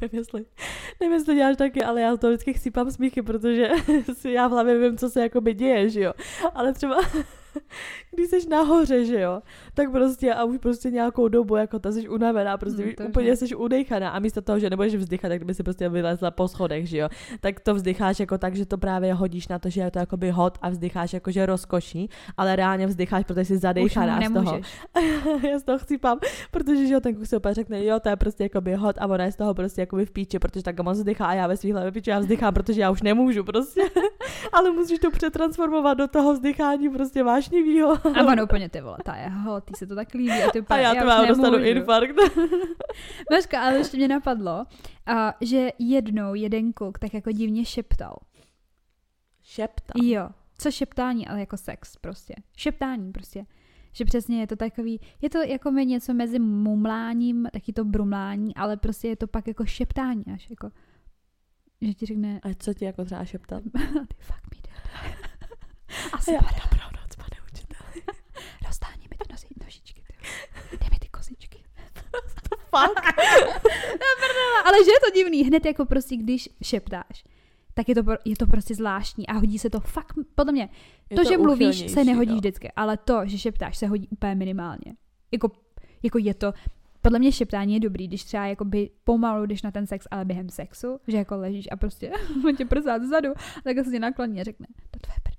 nevím, jestli, nevím, jestli děláš taky, ale já to vždycky chcípám smíchy, protože já v hlavě vím, co se jakoby děje, že jo. Ale třeba, když jsi nahoře, že jo, tak prostě a už prostě nějakou dobu, jako ta jsi unavená, prostě Hmm, úplně jsi udejchaná a místo toho, že nebudeš vzdychat, tak kdyby si prostě vylezla po schodech, že jo, tak to vzdycháš jako tak, že to právě hodíš na to, že je to jakoby hot a vzdycháš jako, že rozkoší, ale reálně vzdycháš, protože jsi Už zadejchaná z toho. já z toho chcípám, protože že jo, ten kluk si opět řekne, jo, to je prostě jakoby hot a ona je z toho prostě jakoby v píči, protože tak moc vzdychá a já ve svých hlavě píči, já vzdychám, protože já už nemůžu prostě. Ale musíš to přetransformovat do toho vzdychání prostě vášnivýho. A on úplně ty vole, ta je hot, ty se to tak líbí. A, ty A úplně, já to mám dostanu infarkt. Maška, ale ještě mě napadlo, a, že jednou jeden kluk tak jako divně šeptal. Šepta. Jo, co šeptání, ale jako sex prostě. Šeptání prostě. Že přesně je to takový, je to jako mi něco mezi mumláním, taky to brumlání, ale prostě je to pak jako šeptání až jako, že ti řekne, A co ti jako třeba šeptal? ty fuck me dead. Asi Já, padá, dobrou noc, pane učitel. Roztáhni mi ty nosi, nožičky, dej mi ty kozičky. Fuck. Ale že je to divný, hned jako prostě, když šeptáš, tak je to, je to prostě zvláštní a hodí se to fakt, podle mě, Je to, že mluvíš, se nehodí no. vždycky, ale to, že šeptáš, se hodí úplně minimálně. Jako, jako je to, podle mě šeptání je dobrý, když třeba jakoby pomalu jdeš na ten sex, ale během sexu, že jako ležíš a prostě on tě prsá zezadu a tak se tě nakloní a řekne, to tvoje.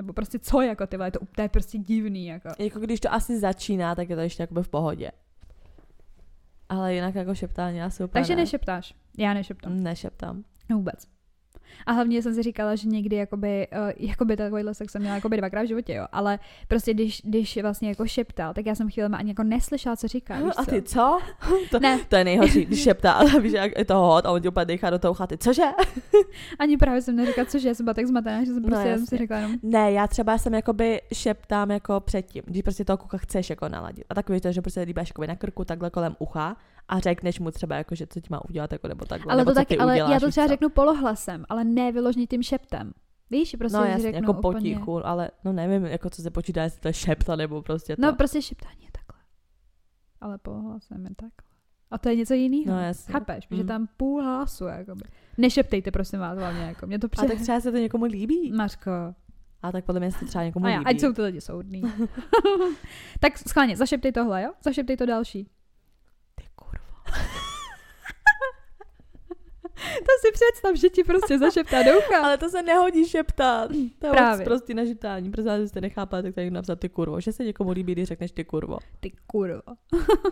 Nebo prostě co jako ty vole, je to, to je prostě divný jako. Jako když to asi začíná, tak je to ještě jakoby v pohodě. Ale jinak jako šeptání asi úplně Takže ne. nešeptáš. Já nešeptám. Nešeptám. Vůbec. A hlavně jsem si říkala, že někdy jakoby, uh, jakoby takovýhle sex jsem měla jakoby dvakrát v životě, jo. Ale prostě když, když vlastně jako šeptal, tak já jsem chvíli ani jako neslyšela, co říká. Víš A ty co? To, Ne. to je nejhorší, když šeptá, ale víš, jak je to hot a on tě úplně dechá do toho chaty. Cože? Ani právě jsem neříkala, cože, já jsem byla tak zmatená, že jsem No, prostě no, jsem si řekla jenom, Ne, já třeba jsem jakoby šeptám jako předtím, když prostě toho kuka chceš jako naladit. A takový to, že prostě líbáš jakoby na krku takhle kolem ucha a řekneš mu třeba jako, že co ti má udělat jako nebo takhle. ale to taky, ale uděláš, já to třeba řeknu polohlasem, ale ne vyloženě tím šeptem. Víš, prostě No že jasně, řeknu jako úplně, potichu, ale no nevím, jako co se počítá, jestli to je šepta nebo prostě to. No prostě šeptání je takhle. Ale polohlasem je takhle. A to je něco jiného. No, jasně. Chápeš, že Mm. tam půl hlasu, jakoby. Nešeptejte, prosím vás, hlavně, jako. Mě to a přijde. tak třeba se to někomu líbí. Mařko. A tak podle mě se to třeba někomu A já, líbí. ať jsou ty lidi soudný. tak schválně, zašeptej tohle, jo? Zašeptej to další. Kurvo. To si představ, že ti prostě zašeptá do ucha. Ale to se nehodí šeptat. To je Právě. Prostě na šeptání. Protože vás jste nechápali, tak tady napsat ty kurvo. Že se někomu líbí, když řekneš ty kurvo. Ty kurva.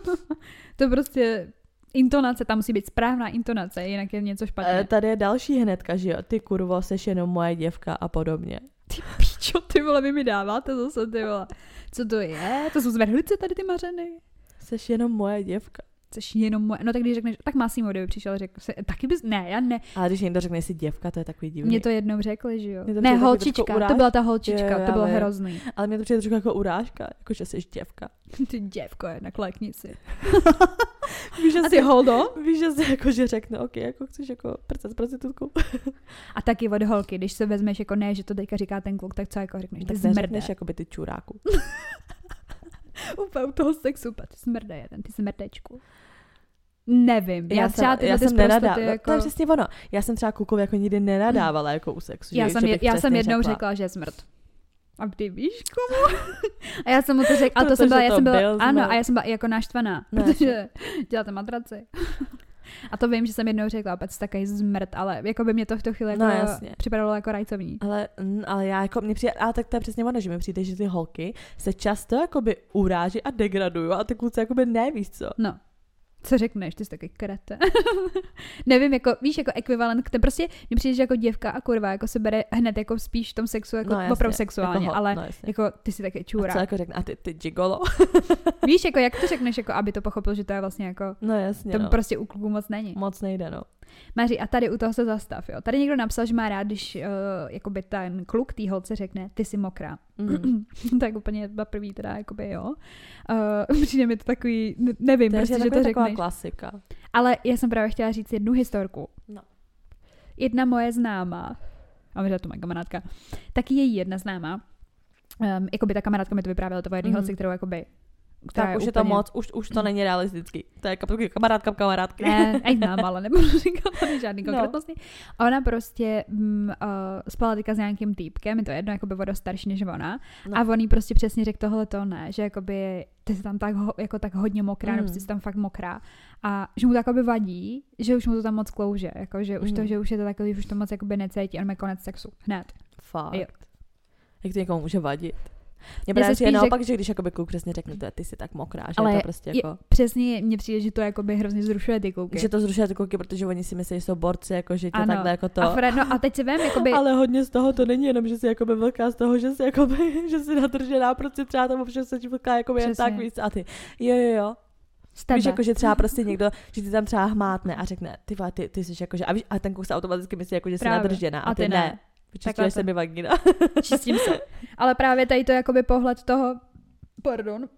to prostě intonace, tam musí být správná intonace, jinak je něco špatně. E, tady je další hnedka, že jo. Ty kurvo, seš jenom moje děvka a podobně. Ty píčo, ty vole, vy mi dáváte zase, ty vole. Co to je? To jsou zvrhlice tady ty mařeny? Seš jenom moje děvka. Což jenom moje, no tak když řekneš, tak Massimo, kdyby přišel a řekl, se, taky bys, ne, já ne, Ale když někdo řekne si děvka, to je takový divný. mě to jednou řekli, že jo. Ne, holčička, to byla ta holčička, jo, to bylo vím. hrozný. Ale mě to přijde trošku jako urážka, jako že jsi děvka. Ty děvko, jednak lekni si. Víš, že A si, ty holdo? víš, že si jako, že řekne, ok, jako chceš jako prcat s prostitutkou. A taky od holky, když se vezmeš jako ne, že to teďka říká ten kluk, tak co jako řekneš, tak smrde. neřekneš jako by ty čuráku. Úplně u toho sexu, ty smrde jeden, ty smrdečku. Nevím, já, Já, třeba tyhle já jsem zprostoty jako... jako... to je přesně ono. Já jsem třeba klukovi jako nikdy nenadávala jako u sexu. já že, jsem, že je, já jsem jednou řekla. řekla, že je smrt. A ty víš komu? A já jsem mu to řekla, ale to jsem byla, já jsem byla, byl ano, smrt. a já jsem byla jako naštvaná, No, protože děláte matraci. A to vím, že jsem jednou řekla, opět jsi takový zmrt, ale jako by mě to v tu chvíli jako No, jasně. připadalo jako rajcovní. Ale, ale já jako, mě přijde, ale tak to je přesně ono, že mi přijde, že ty holky se často jakoby uráží a degradují a ty kluci jakoby nevíš co. No. Co řekneš, ty jsi taky krete. Nevím, jako, víš, jako ekvivalent k té, prostě mi přijde, že jako děvka a kurva, jako se bere hned jako spíš v tom sexu, jako No, jasně, opravdu sexuálně, jako, ho- ale no, jasně. jako ty si taky A čůra. co jako řekne, a ty, ty gigolo? Víš, jako jak to řekneš, jako aby to pochopil, že to je vlastně jako, No jasně, to no. prostě u kluků moc není. Moc nejde, no. Maří, a tady u toho se zastav, jo. Tady někdo napsal, že má rád, když uh, jakoby ten kluk té holce řekne, ty jsi mokrá. Mm. tak úplně za prvý teda, jakoby jo. Uh, přijde mi to takový, ne- nevím, Takže prostě, že to řekneš. klasika. Ale já jsem právě chtěla říct jednu historku. No. Jedna moje známá, a možná to moje kamarádka, taky její jedna známá, um, jakoby ta kamarádka mi to vyprávěla, to byla jedna Mhm. holce, kterou jakoby, která Tak už je to úplně- moc, už, už to není realistický. To je kap- kamarádka kamarádky. Ne, ať znám, ale nebudu říkat tady žádný No. konkrétnosti. A ona prostě mm, uh, spala teďka s nějakým týpkem, je to jedno, jakoby voda starší než ona. No. No. A on jí prostě přesně řekl tohle to ne, že jakoby ty jsi tam tak, ho, jako tak hodně mokrá, Mm. nebo jsi tam fakt mokrá. A že mu to jakoby vadí, že už mu to tam moc klouže, jako, že už to, Mm. že už je to takový, že už to moc jakoby necítí, on má konec sexu, hned. Fakt. Jo. Jak to někomu může vadit? Mně Mně právě se přijde naopak, že když jakoby kluk přesně řekne, to je, ty jsi tak mokrá, že Ale je to prostě je- jako... Přesně mně přijde, že to jakoby hrozně zrušuje ty kluky. Že to zrušuje ty kluky, protože oni si myslí, že jsou borci, jako že tě Ano. takhle jako to. A, Fred, no a teď si vem, jakoby, Ale hodně z toho to není jenom, že jsi jakoby velká z toho, že jsi jakoby, že jsi nadržená, prostě třeba tomu, že jsi velká jakoby jen tak víc a ty. Jo, jo, jo. Víš, jako, že třeba prostě někdo, že ty tam třeba hmátne a řekne, ty ty, ty jsi jako, že, a, víš, a ten kluk se automaticky myslí, jako, že jsi Právě. nadržená a, A ty, ty ne. ne. Takhle se mi vagina. Čistím se. Ale právě tady to je jakoby pohled toho, pardon,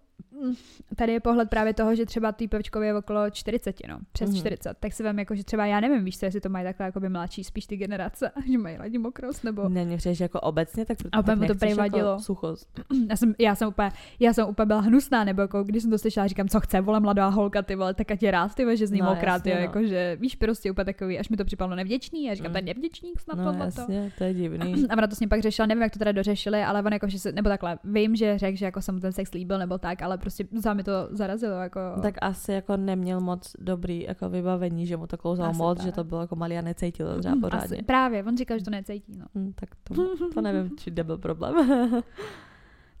tady je pohled právě toho, že třeba týpečkovi je okolo 40, no, přes Mhm. mm-hmm. 40, tak si vem jako, že třeba já nevím, víš co, jestli to mají takhle jakoby mladší, spíš ty generace, že mají lidi mokrost, nebo Ne, mě že jako obecně, tak, A tak mu to nechceš prý vadilo. Jako suchost. já jsem, já jsem úplně, já jsem úplně byla hnusná, nebo jako, když jsem to slyšela, říkám, co chce, vole, mladá holka, ty vole, tak ať je rád, ty vole, že z ní No, mokrá, ty, jasně, jo, no. jako, že víš, prostě úplně takový, až mi to připadlo nevděčný, a říkám, Mm. ten nevděčník snad No tohle to. jasně, to je divný. A ona to s ním pak řešila, nevím, jak to teda dořešili, ale on jako, že se, nebo takhle, vím, že řekl, že jako se mu ten sex líbil, nebo tak, ale prostě za mi to zarazilo, jako. Tak asi jako neměl moc dobrý jako vybavení, že mu to klouzalo Asi moc, tak. že to bylo jako malý a necítil to třeba pořádně. Asi, právě, on říkal, že to necítí, no. Hm, tak to, to nevím, či kde byl problém.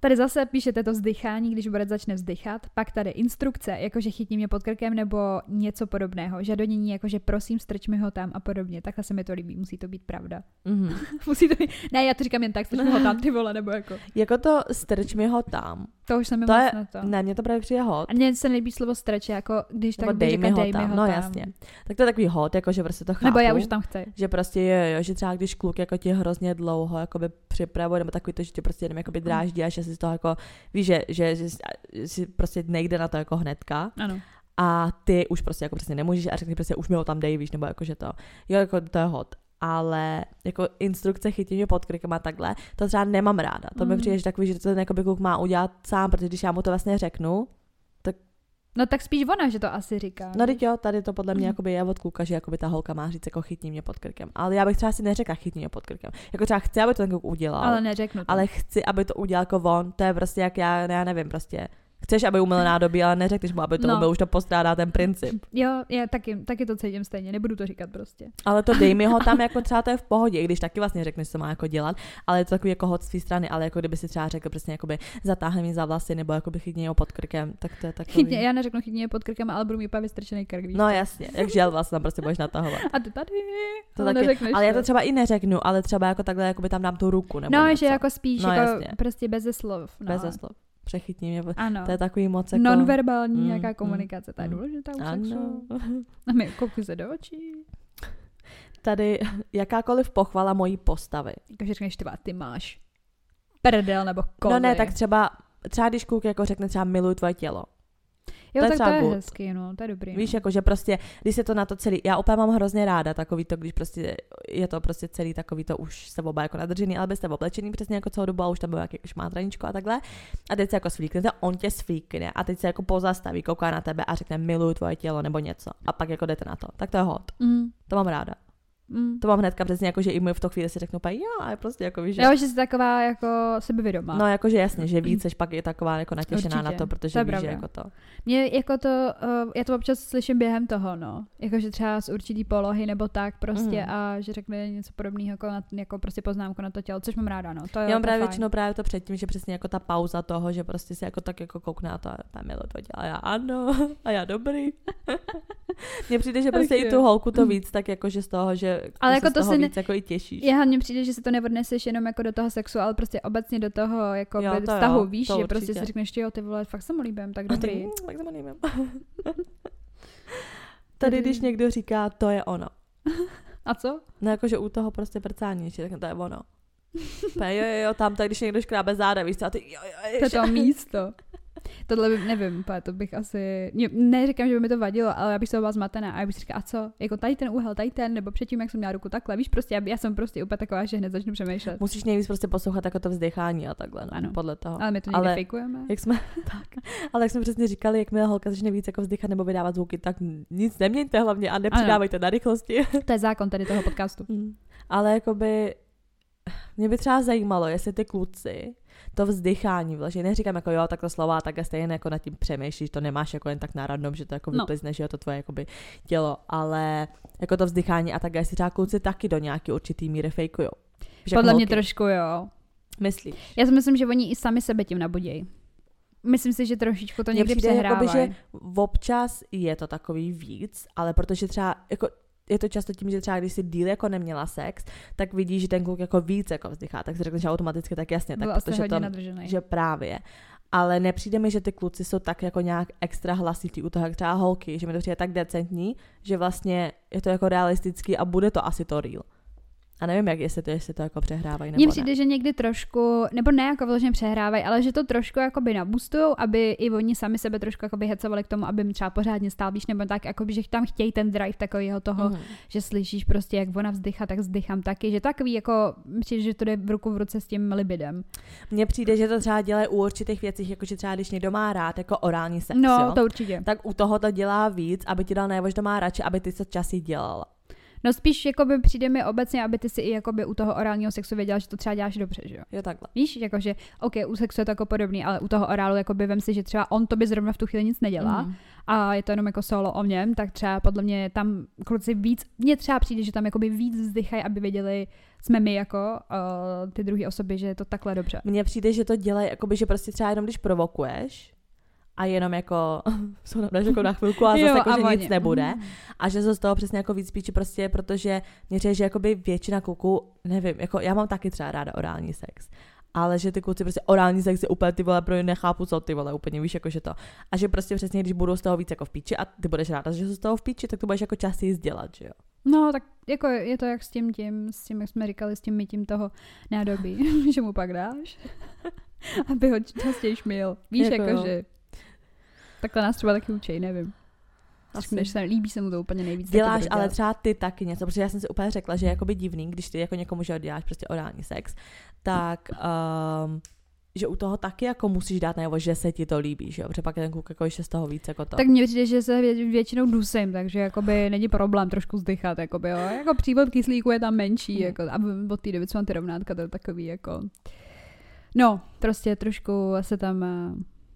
Tady zase píšete to vzdychání, když borec začne vzdychat, pak tady instrukce, jakože chytní mě pod krkem nebo něco podobného. Žadonění, jakože prosím, strč mi ho tam a podobně. Takhle se mi to líbí, musí to být pravda. Mhm. musí to být, ne, já to říkám jen tak, strč mi ho tam, ty vole, nebo jako. Jako to strč mi ho tam. To už jsem mi To moc je, na to. ne, mně to právě přijde hot. A mně se nelíbí slovo strč, jako když tak dej mi dej mi no jasně. Tak to je takový hot, jako že prostě to chápu. Nebo já už tam chci. Že prostě jo, že třeba když kluk jako tě hrozně dlouho jakoby připravuje, nebo takový to, že tě prostě jenom jakoby Mm. dráždí a že si z toho jako, víš, že, že, že, si prostě nejde na to jako hnedka Ano. a ty už prostě jako prostě nemůžeš a řekni prostě už mi ho tam dej, víš, nebo jako, že to, jo, jako to je hot. Ale jako instrukce chytí mě pod krikem a takhle, to třeba nemám ráda. To mi Mm. přijde, že takový, že to ten jakoby kluk má udělat sám, protože když já mu to vlastně řeknu, No tak spíš ona, že to asi říká. No teď jo, tady to podle mě Mhm. jakoby je od kluka, že jakoby ta holka má říct jako chytni mě pod krkem. Ale já bych třeba si neřekla chytni mě pod krkem. Jako třeba chci, aby to ten kluk udělal, Ale ale, neřeknu to. ale chci, aby to udělal jako on. To je prostě jak já, já nevím prostě. Chceš, aby uměl nádobí, ale neřekneš mu, aby to No. no. umyl, už to postrádá ten princip. Jo, já taky, taky to cítím stejně, nebudu to říkat prostě. Ale to dej mi ho tam jako třeba to je v pohodě, i když taky vlastně řekneš, co má jako dělat, ale je to takový jako hod z strany, ale jako kdyby si třeba řekl přesně jakoby zatáhne mi za vlasy nebo jakoby chytni ho pod krkem, tak to je takový. Chytně, já neřeknu chytně pod krkem, ale budu mít úplně vystrčený krk, víš No jasně, jak žel vlastně tam prostě budeš natahovat. A ty tady, To ale taky, neřekneš ale já to třeba i neřeknu, ale třeba jako takhle jakoby tam dám tu ruku nebo No, něco. že jako spíš, No, jako jasně. prostě beze slov. No. Bez slov. Přechytní mě. Ano. To je takový moc jako... Nonverbální Mm, nějaká mm, komunikace, ta je mm. důležitá u Ano. sexu. A my koukli se do očí. Tady jakákoliv pochvala mojí postavy. Jakože řekneš, ty, vole, ty máš prdel nebo kovy. No ne, tak třeba, třeba když kluk jako řekne třeba miluji tvoje tělo. Jo, to je tak to třeba je good. hezky, no, to je dobrý. Víš, no. jako že prostě, když se to na to celý, já úplně mám hrozně ráda takový to, když prostě je to prostě celý takový to už se oba jako nadržený, ale byste oblečený přesně jako celou dobu a už tam bylo nějaký jako šmátraníčko a takhle. A teď se jako svíknete, on tě svíkne a teď se jako pozastaví, kouká na tebe a řekne miluji tvoje tělo nebo něco. A pak jako jdete na to. Tak to je hot. Mm, To mám ráda. Mm. To mám hnedka přesně jako, že i my v tu chvíli si řeknu, jo, a je prostě jako víš, že... Jo, že jsi taková jako sebevědomá. No jakože jasně, že víc seš pak je taková jako natěšená Určitě, na to, protože to je víš, že jako to. Mě jako to, uh, já to občas slyším během toho, no. Jakože třeba z určitý polohy nebo tak prostě Mhm. a že řekne něco podobného jako, na, jako prostě poznámku na to tělo, což mám ráda, no. To je, Já mám to je právě fajn. většinou právě to předtím, že přesně jako ta pauza toho, že prostě se jako tak jako koukne a to a tam milu to dělá, a já ano, a já dobrý. Mně přijde, že prostě Ach i tu holku to víc, tak jako, že z toho, že Ale se jako to si ne- víc jako i těšíš. Já hlavně přijde, že se to neodneseš jenom jako do toho sexu, ale prostě obecně do toho jako Jo, to jo, vztahu, víš, to že prostě si řekneš, jo, ty vole, fakt se mu líbím, tak ty, dobrý. mm, tak se mu líbím. Tady, když někdo říká, to je ono. A co? No jakože u toho prostě prcání, že to je ono. Jo, jo, jo, tam, tak když někdo škrábe záda, víš co, a ty, jo, jo, To je to místo. Tohle by, nevím, úplně, to bych asi, ne- neříkám, že by mi to vadilo, ale já bych se byla zmatená a já bych si říkala, a co, jako tady ten úhel, tady ten, nebo předtím, jak jsem měla ruku takhle, víš, prostě já, já jsem prostě úplně taková, že hned začnu přemýšlet. Musíš nejvíc prostě poslouchat jako to vzdychání a takhle, no, Ano. podle toho. Ale my to Ale- fejkujeme. Jak jsme, tak, ale jak jsme přesně říkali, jakmile holka začne víc jako vzdychat nebo vydávat zvuky, tak nic neměňte hlavně a nepřidávejte na rychlosti. To je zákon tady toho podcastu. Mm. ale jakoby, mě by třeba zajímalo, jestli ty kluci to vzdychání, že neříkám jako jo, tak to slova, tak stejně jako nad tím přemýšlíš, to nemáš jako jen tak na radnom, že to jako No. vyplizne, že jo, to tvoje jakoby tělo, ale jako to vzdychání a tak, jestli třeba kluci taky do nějaký určitý míry fejkujou. Jako Podle mě trošku jo. Myslíš? Já si myslím, že oni i sami sebe tím nabudějí. Myslím si, že trošičku to někdy přijde, jakoby, že občas je to takový víc, ale protože třeba jako je to často tím, že třeba když si díl jako neměla sex, tak vidíš, že ten kluk jako víc jako vzdychá, tak si řekneš automaticky tak jasně, tak Byl protože to, nadržený. že právě. Ale nepřijde mi, že ty kluci jsou tak jako nějak extra hlasitý u toho, jak třeba holky, že mi to přijde tak decentní, že vlastně je to jako realistický a bude to asi to real. A nevím, jak jestli to, jestli to jako přehrávají nebo Mně ne. přijde, že někdy trošku, nebo ne jako vyloženě přehrávají, ale že to trošku jakoby nabustujou, aby i oni sami sebe trošku jakoby hecovali k tomu, aby jim třeba pořádně stál, víš, nebo tak, jakoby, že tam chtějí ten drive takového toho, Mhm. že slyšíš prostě, jak ona vzdychá, tak vzdychám taky, že takový jako, přijde, že to jde v ruku v ruce s tím libidem. Mně přijde, že to třeba dělají u určitých věcí, jako že třeba když někdo má rád jako orální sex, No, jo? to určitě. tak u toho to dělá víc, aby ti dal najevo, že to má radši, aby ty se časy dělala. No spíš jakoby přijde mi obecně, aby ty si i jakoby u toho orálního sexu věděla, že to třeba děláš dobře, že jo? Jo, takhle. Víš, jakože, OK, u sexu je to jako podobný, ale u toho orálu jakoby vem si, že třeba on to by zrovna v tu chvíli nic nedělá Mm. a je to jenom jako solo o něm, tak třeba podle mě tam kluci víc, mně třeba přijde, že tam jakoby víc vzdychají, aby věděli, jsme my jako uh, ty druhé osoby, že je to takhle dobře. Mně přijde, že to dělají, jakoby, že prostě třeba jenom když provokuješ a jenom jako jsou tam jako na chvilku a zase Jo, jako, a že oni. nic nebude. Mm. A že se z toho přesně jako víc píči prostě, protože mě přijde, že jakoby většina kluků, nevím, jako já mám taky třeba ráda orální sex. Ale že ty kluci prostě orální sex je úplně ty vole, pro ně nechápu, co ty vole, úplně víš, jako že to. A že prostě přesně, když budou z toho víc jako v píči a ty budeš ráda, že jsou z toho v píči, tak to budeš jako častěji dělat, že jo. No, tak jako je to jak s tím tím, s tím, jak jsme říkali, s tím mytím toho nádobí, že mu pak dáš, aby ho častěji šmil. Víš, Jako jako, že takhle nás třeba taky učej, nevím. Asi. Než se líbí se mu to úplně nejvíc. Děláš ale třeba ty taky něco, protože já jsem si úplně řekla, že je jakoby divný, když ty jako někomu, že děláš prostě orální sex, tak um, že u toho taky jako musíš dát najevo, že se ti to líbí, že jo, protože pak je ten kluk jako ještě z toho víc jako to. Tak mně přijde, že se vě- většinou dusím, takže jakoby není problém trošku zdychat, jakoby, jo. Jako přívod kyslíku je tam menší, Hmm. jako, a od té doby, co mám ty rovnátka, to je takový, jako... No, prostě trošku se tam...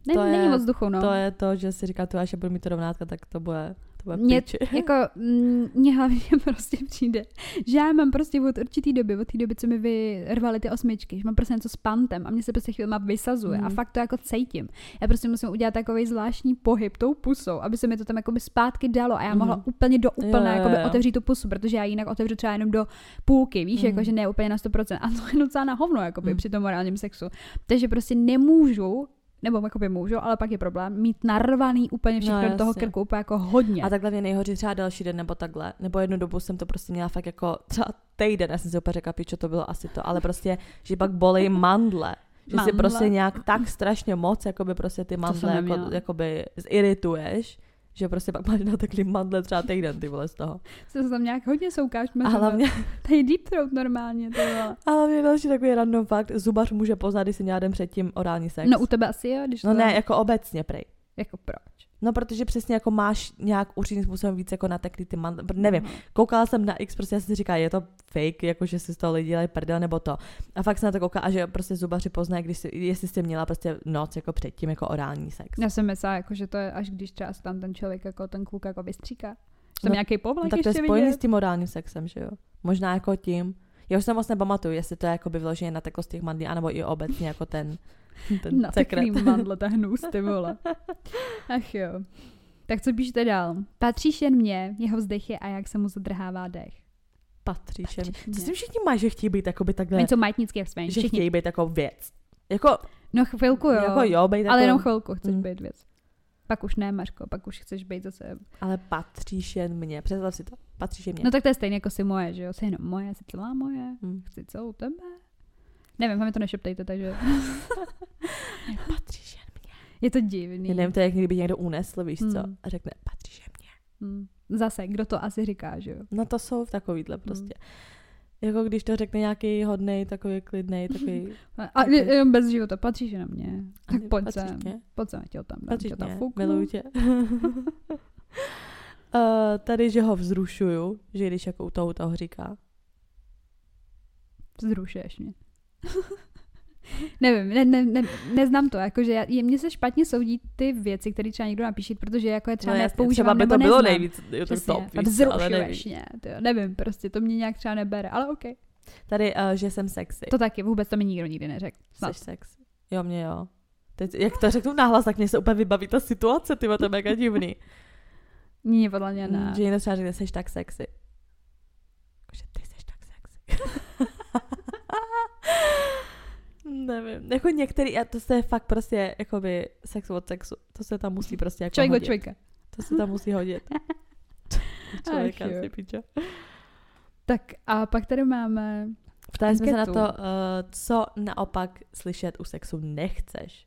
Ne, To to je- není moc vzduchu, no. To je to, že si říká, tu až budu mít to rovnátka, tak to bude, to bude Mě, jako, mm, mně hlavně prostě přijde, že já mám prostě od určitý doby, od té doby, co mi vyrvali ty osmičky, že mám prostě něco s pantem a mě se prostě chvílema vysazuje Mhm. a fakt to jako cítím. Já prostě musím udělat takový zvláštní pohyb tou pusou, aby se mi to tam jakoby zpátky dalo a já mohla Mhm. úplně do úplné jo, jakoby jo. otevřít tu pusu, protože já jinak otevřu třeba jenom do půlky, víš, Mhm. jako že ne úplně na 100%. A to je docela na hovno jakoby Mhm. při tom morálním sexu. Takže prostě nemůžu nebo jakoby můžu, ale pak je problém mít narvaný úplně všechno No, do toho krku, úplně jako hodně. A takhle mě nejhoří třeba další den nebo takhle. Nebo jednu dobu jsem to prostě měla fakt jako třeba týden, já jsem si úplně řekla, pičo, to bylo asi to, ale prostě, že pak bolej mandle. Že si Mandle? prostě nějak tak strašně moc, jakoby prostě ty mandle jako, jakoby zirituješ, že prostě pak máš nateklý mandle třeba týden, ty vole z toho. Se tam nějak hodně soukáš. A hlavně, Tady deep throat normálně, to vole. a hlavně další takový random fakt, zubař může poznat, když si den předtím orální sex. No u tebe asi jo, když no to ne, jako obecně prej. Jako proč? No, protože přesně jako máš nějak určitým způsobem víc jako nateklý ty mandle, nevím, Mhm. koukala jsem na X, prostě já jsem si říkala, je to fake, jako že si z toho lidi dělají prdel nebo to. A fakt jsem na to koukala a že prostě zubaři poznají, když si, jestli jsi měla prostě noc jako předtím jako orální sex. Já jsem myslela, jako, že to je až když třeba tam ten člověk, jako ten kluk jako vystříká. Že tam No, nějaký No, povlek tak to je spojený s vidět. tím orálním sexem, že jo? Možná jako tím. Já už se moc nepamatuju, jestli to je jako by vyloženě na teklo z těch mandlí, anebo i obecně jako ten, ten Na sekret. takový mandle, ta hnus, ty vole. Ach jo. Tak co píšete dál? Patříš jen mě, jeho vzdechy a jak se mu zadrhává dech. Patříš jen. To mně. si všichni mají, že chtějí být jakoby takhle, Něco majtnický, jak jsme. že Všichni. chtějí být jako věc. Jako, No chvilku jo. jako jo, být ale jako, jenom chvilku chceš Mm. být věc. Pak už ne, Mařko, pak už chceš být zase ale patříš jen mně. Představ si to. Patříš jen mně. No tak to je stejně jako si moje, že jo? Jsi jenom moje, jsi celá moje. Hm. Chci celou tebe. Nevím, mi to nešeptejte, takže Patříš jen je to divný. Já nevím, to je jak kdyby někdo unesl, víš co, Hmm. a řekne, patříš jen mě. Hmm. Zase, kdo to asi říká, že jo? No to jsou takovýhle prostě. Jako když to řekne nějaký hodnej, takový klidnej, takový... A, jenom bez života, patříš na mě. Tak pojď patříš sem. mě. Pojď sem, tě tam dám, Patříš tě tam fuknu. miluju tě. uh, tady, že ho vzrušuju, že když jako u toho, toho říká. Zrušuješ mě. Nevím, ne, ne, ne, neznám to, jakože já, je- mně se špatně soudí ty věci, které třeba někdo napíše, protože jako je třeba no nepoužívám třeba by nebo to bylo nejvíc, jo, to Přesně, top, zrušuješ tyjo, nevím, prostě to mě nějak třeba nebere, ale OK. Tady, uh, že jsem sexy. To taky, vůbec to mi nikdo nikdy neřekl. Snad. Jsi sexy. Jo, mě jo. Teď, jak to řeknu nahlas, tak mě se úplně vybaví ta situace, ty to je mega divný. Nie, podle mě ne. Že někdo třeba řekne, jsi tak sexy. Že ty jsi tak sexy. Nevím, jako některý, a to se je fakt prostě, jakoby, sex od sexu. To se tam musí prostě jako Člověk od hodit. člověka. To se tam musí hodit. Člověka si pičo. Tak a pak tady máme Ptali jsme se na to, uh, co naopak slyšet u sexu nechceš.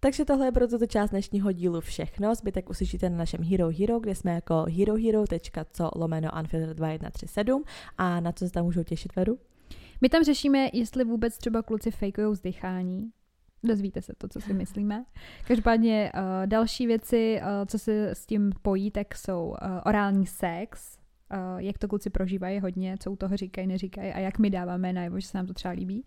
Takže tohle je pro tuto část dnešního dílu všechno. Zbytek uslyšíte na našem Hero Hero, kde jsme jako herohero.co lomeno unfilter 2137 a na co se tam můžou těšit vedu? My tam řešíme, jestli vůbec třeba kluci fejkují vzdychání. Dozvíte se to, co si myslíme. Každopádně uh, další věci, uh, co se s tím pojí, tak jsou uh, orální sex, jak to kluci prožívají hodně, co u toho říkají, neříkají a jak my dáváme najevo, že se nám to třeba líbí.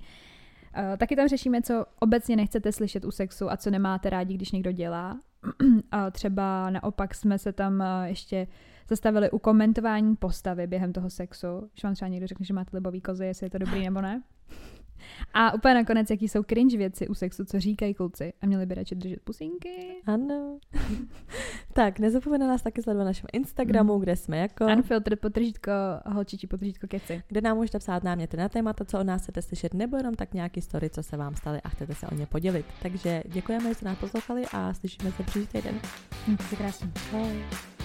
Taky tam řešíme, co obecně nechcete slyšet u sexu a co nemáte rádi, když někdo dělá. A třeba naopak jsme se tam ještě zastavili u komentování postavy během toho sexu. Když vám třeba někdo řekne, že máte libový kozy, jestli je to dobrý nebo ne. A úplně nakonec, jaký jsou cringe věci u sexu, co říkají kluci a měli by radši držet pusinky. Ano. tak, nezapomeňte nás taky sledovat na našem Instagramu, mm. kde jsme jako... Unfiltered potržítko, holčičí potržítko keci. Kde nám můžete psát náměty na témata, co o nás chcete slyšet, nebo jenom tak nějaký story, co se vám staly a chcete se o ně podělit. Takže děkujeme, že jste nás poslouchali a slyšíme se příští týden. Mějte se krásně. Bye.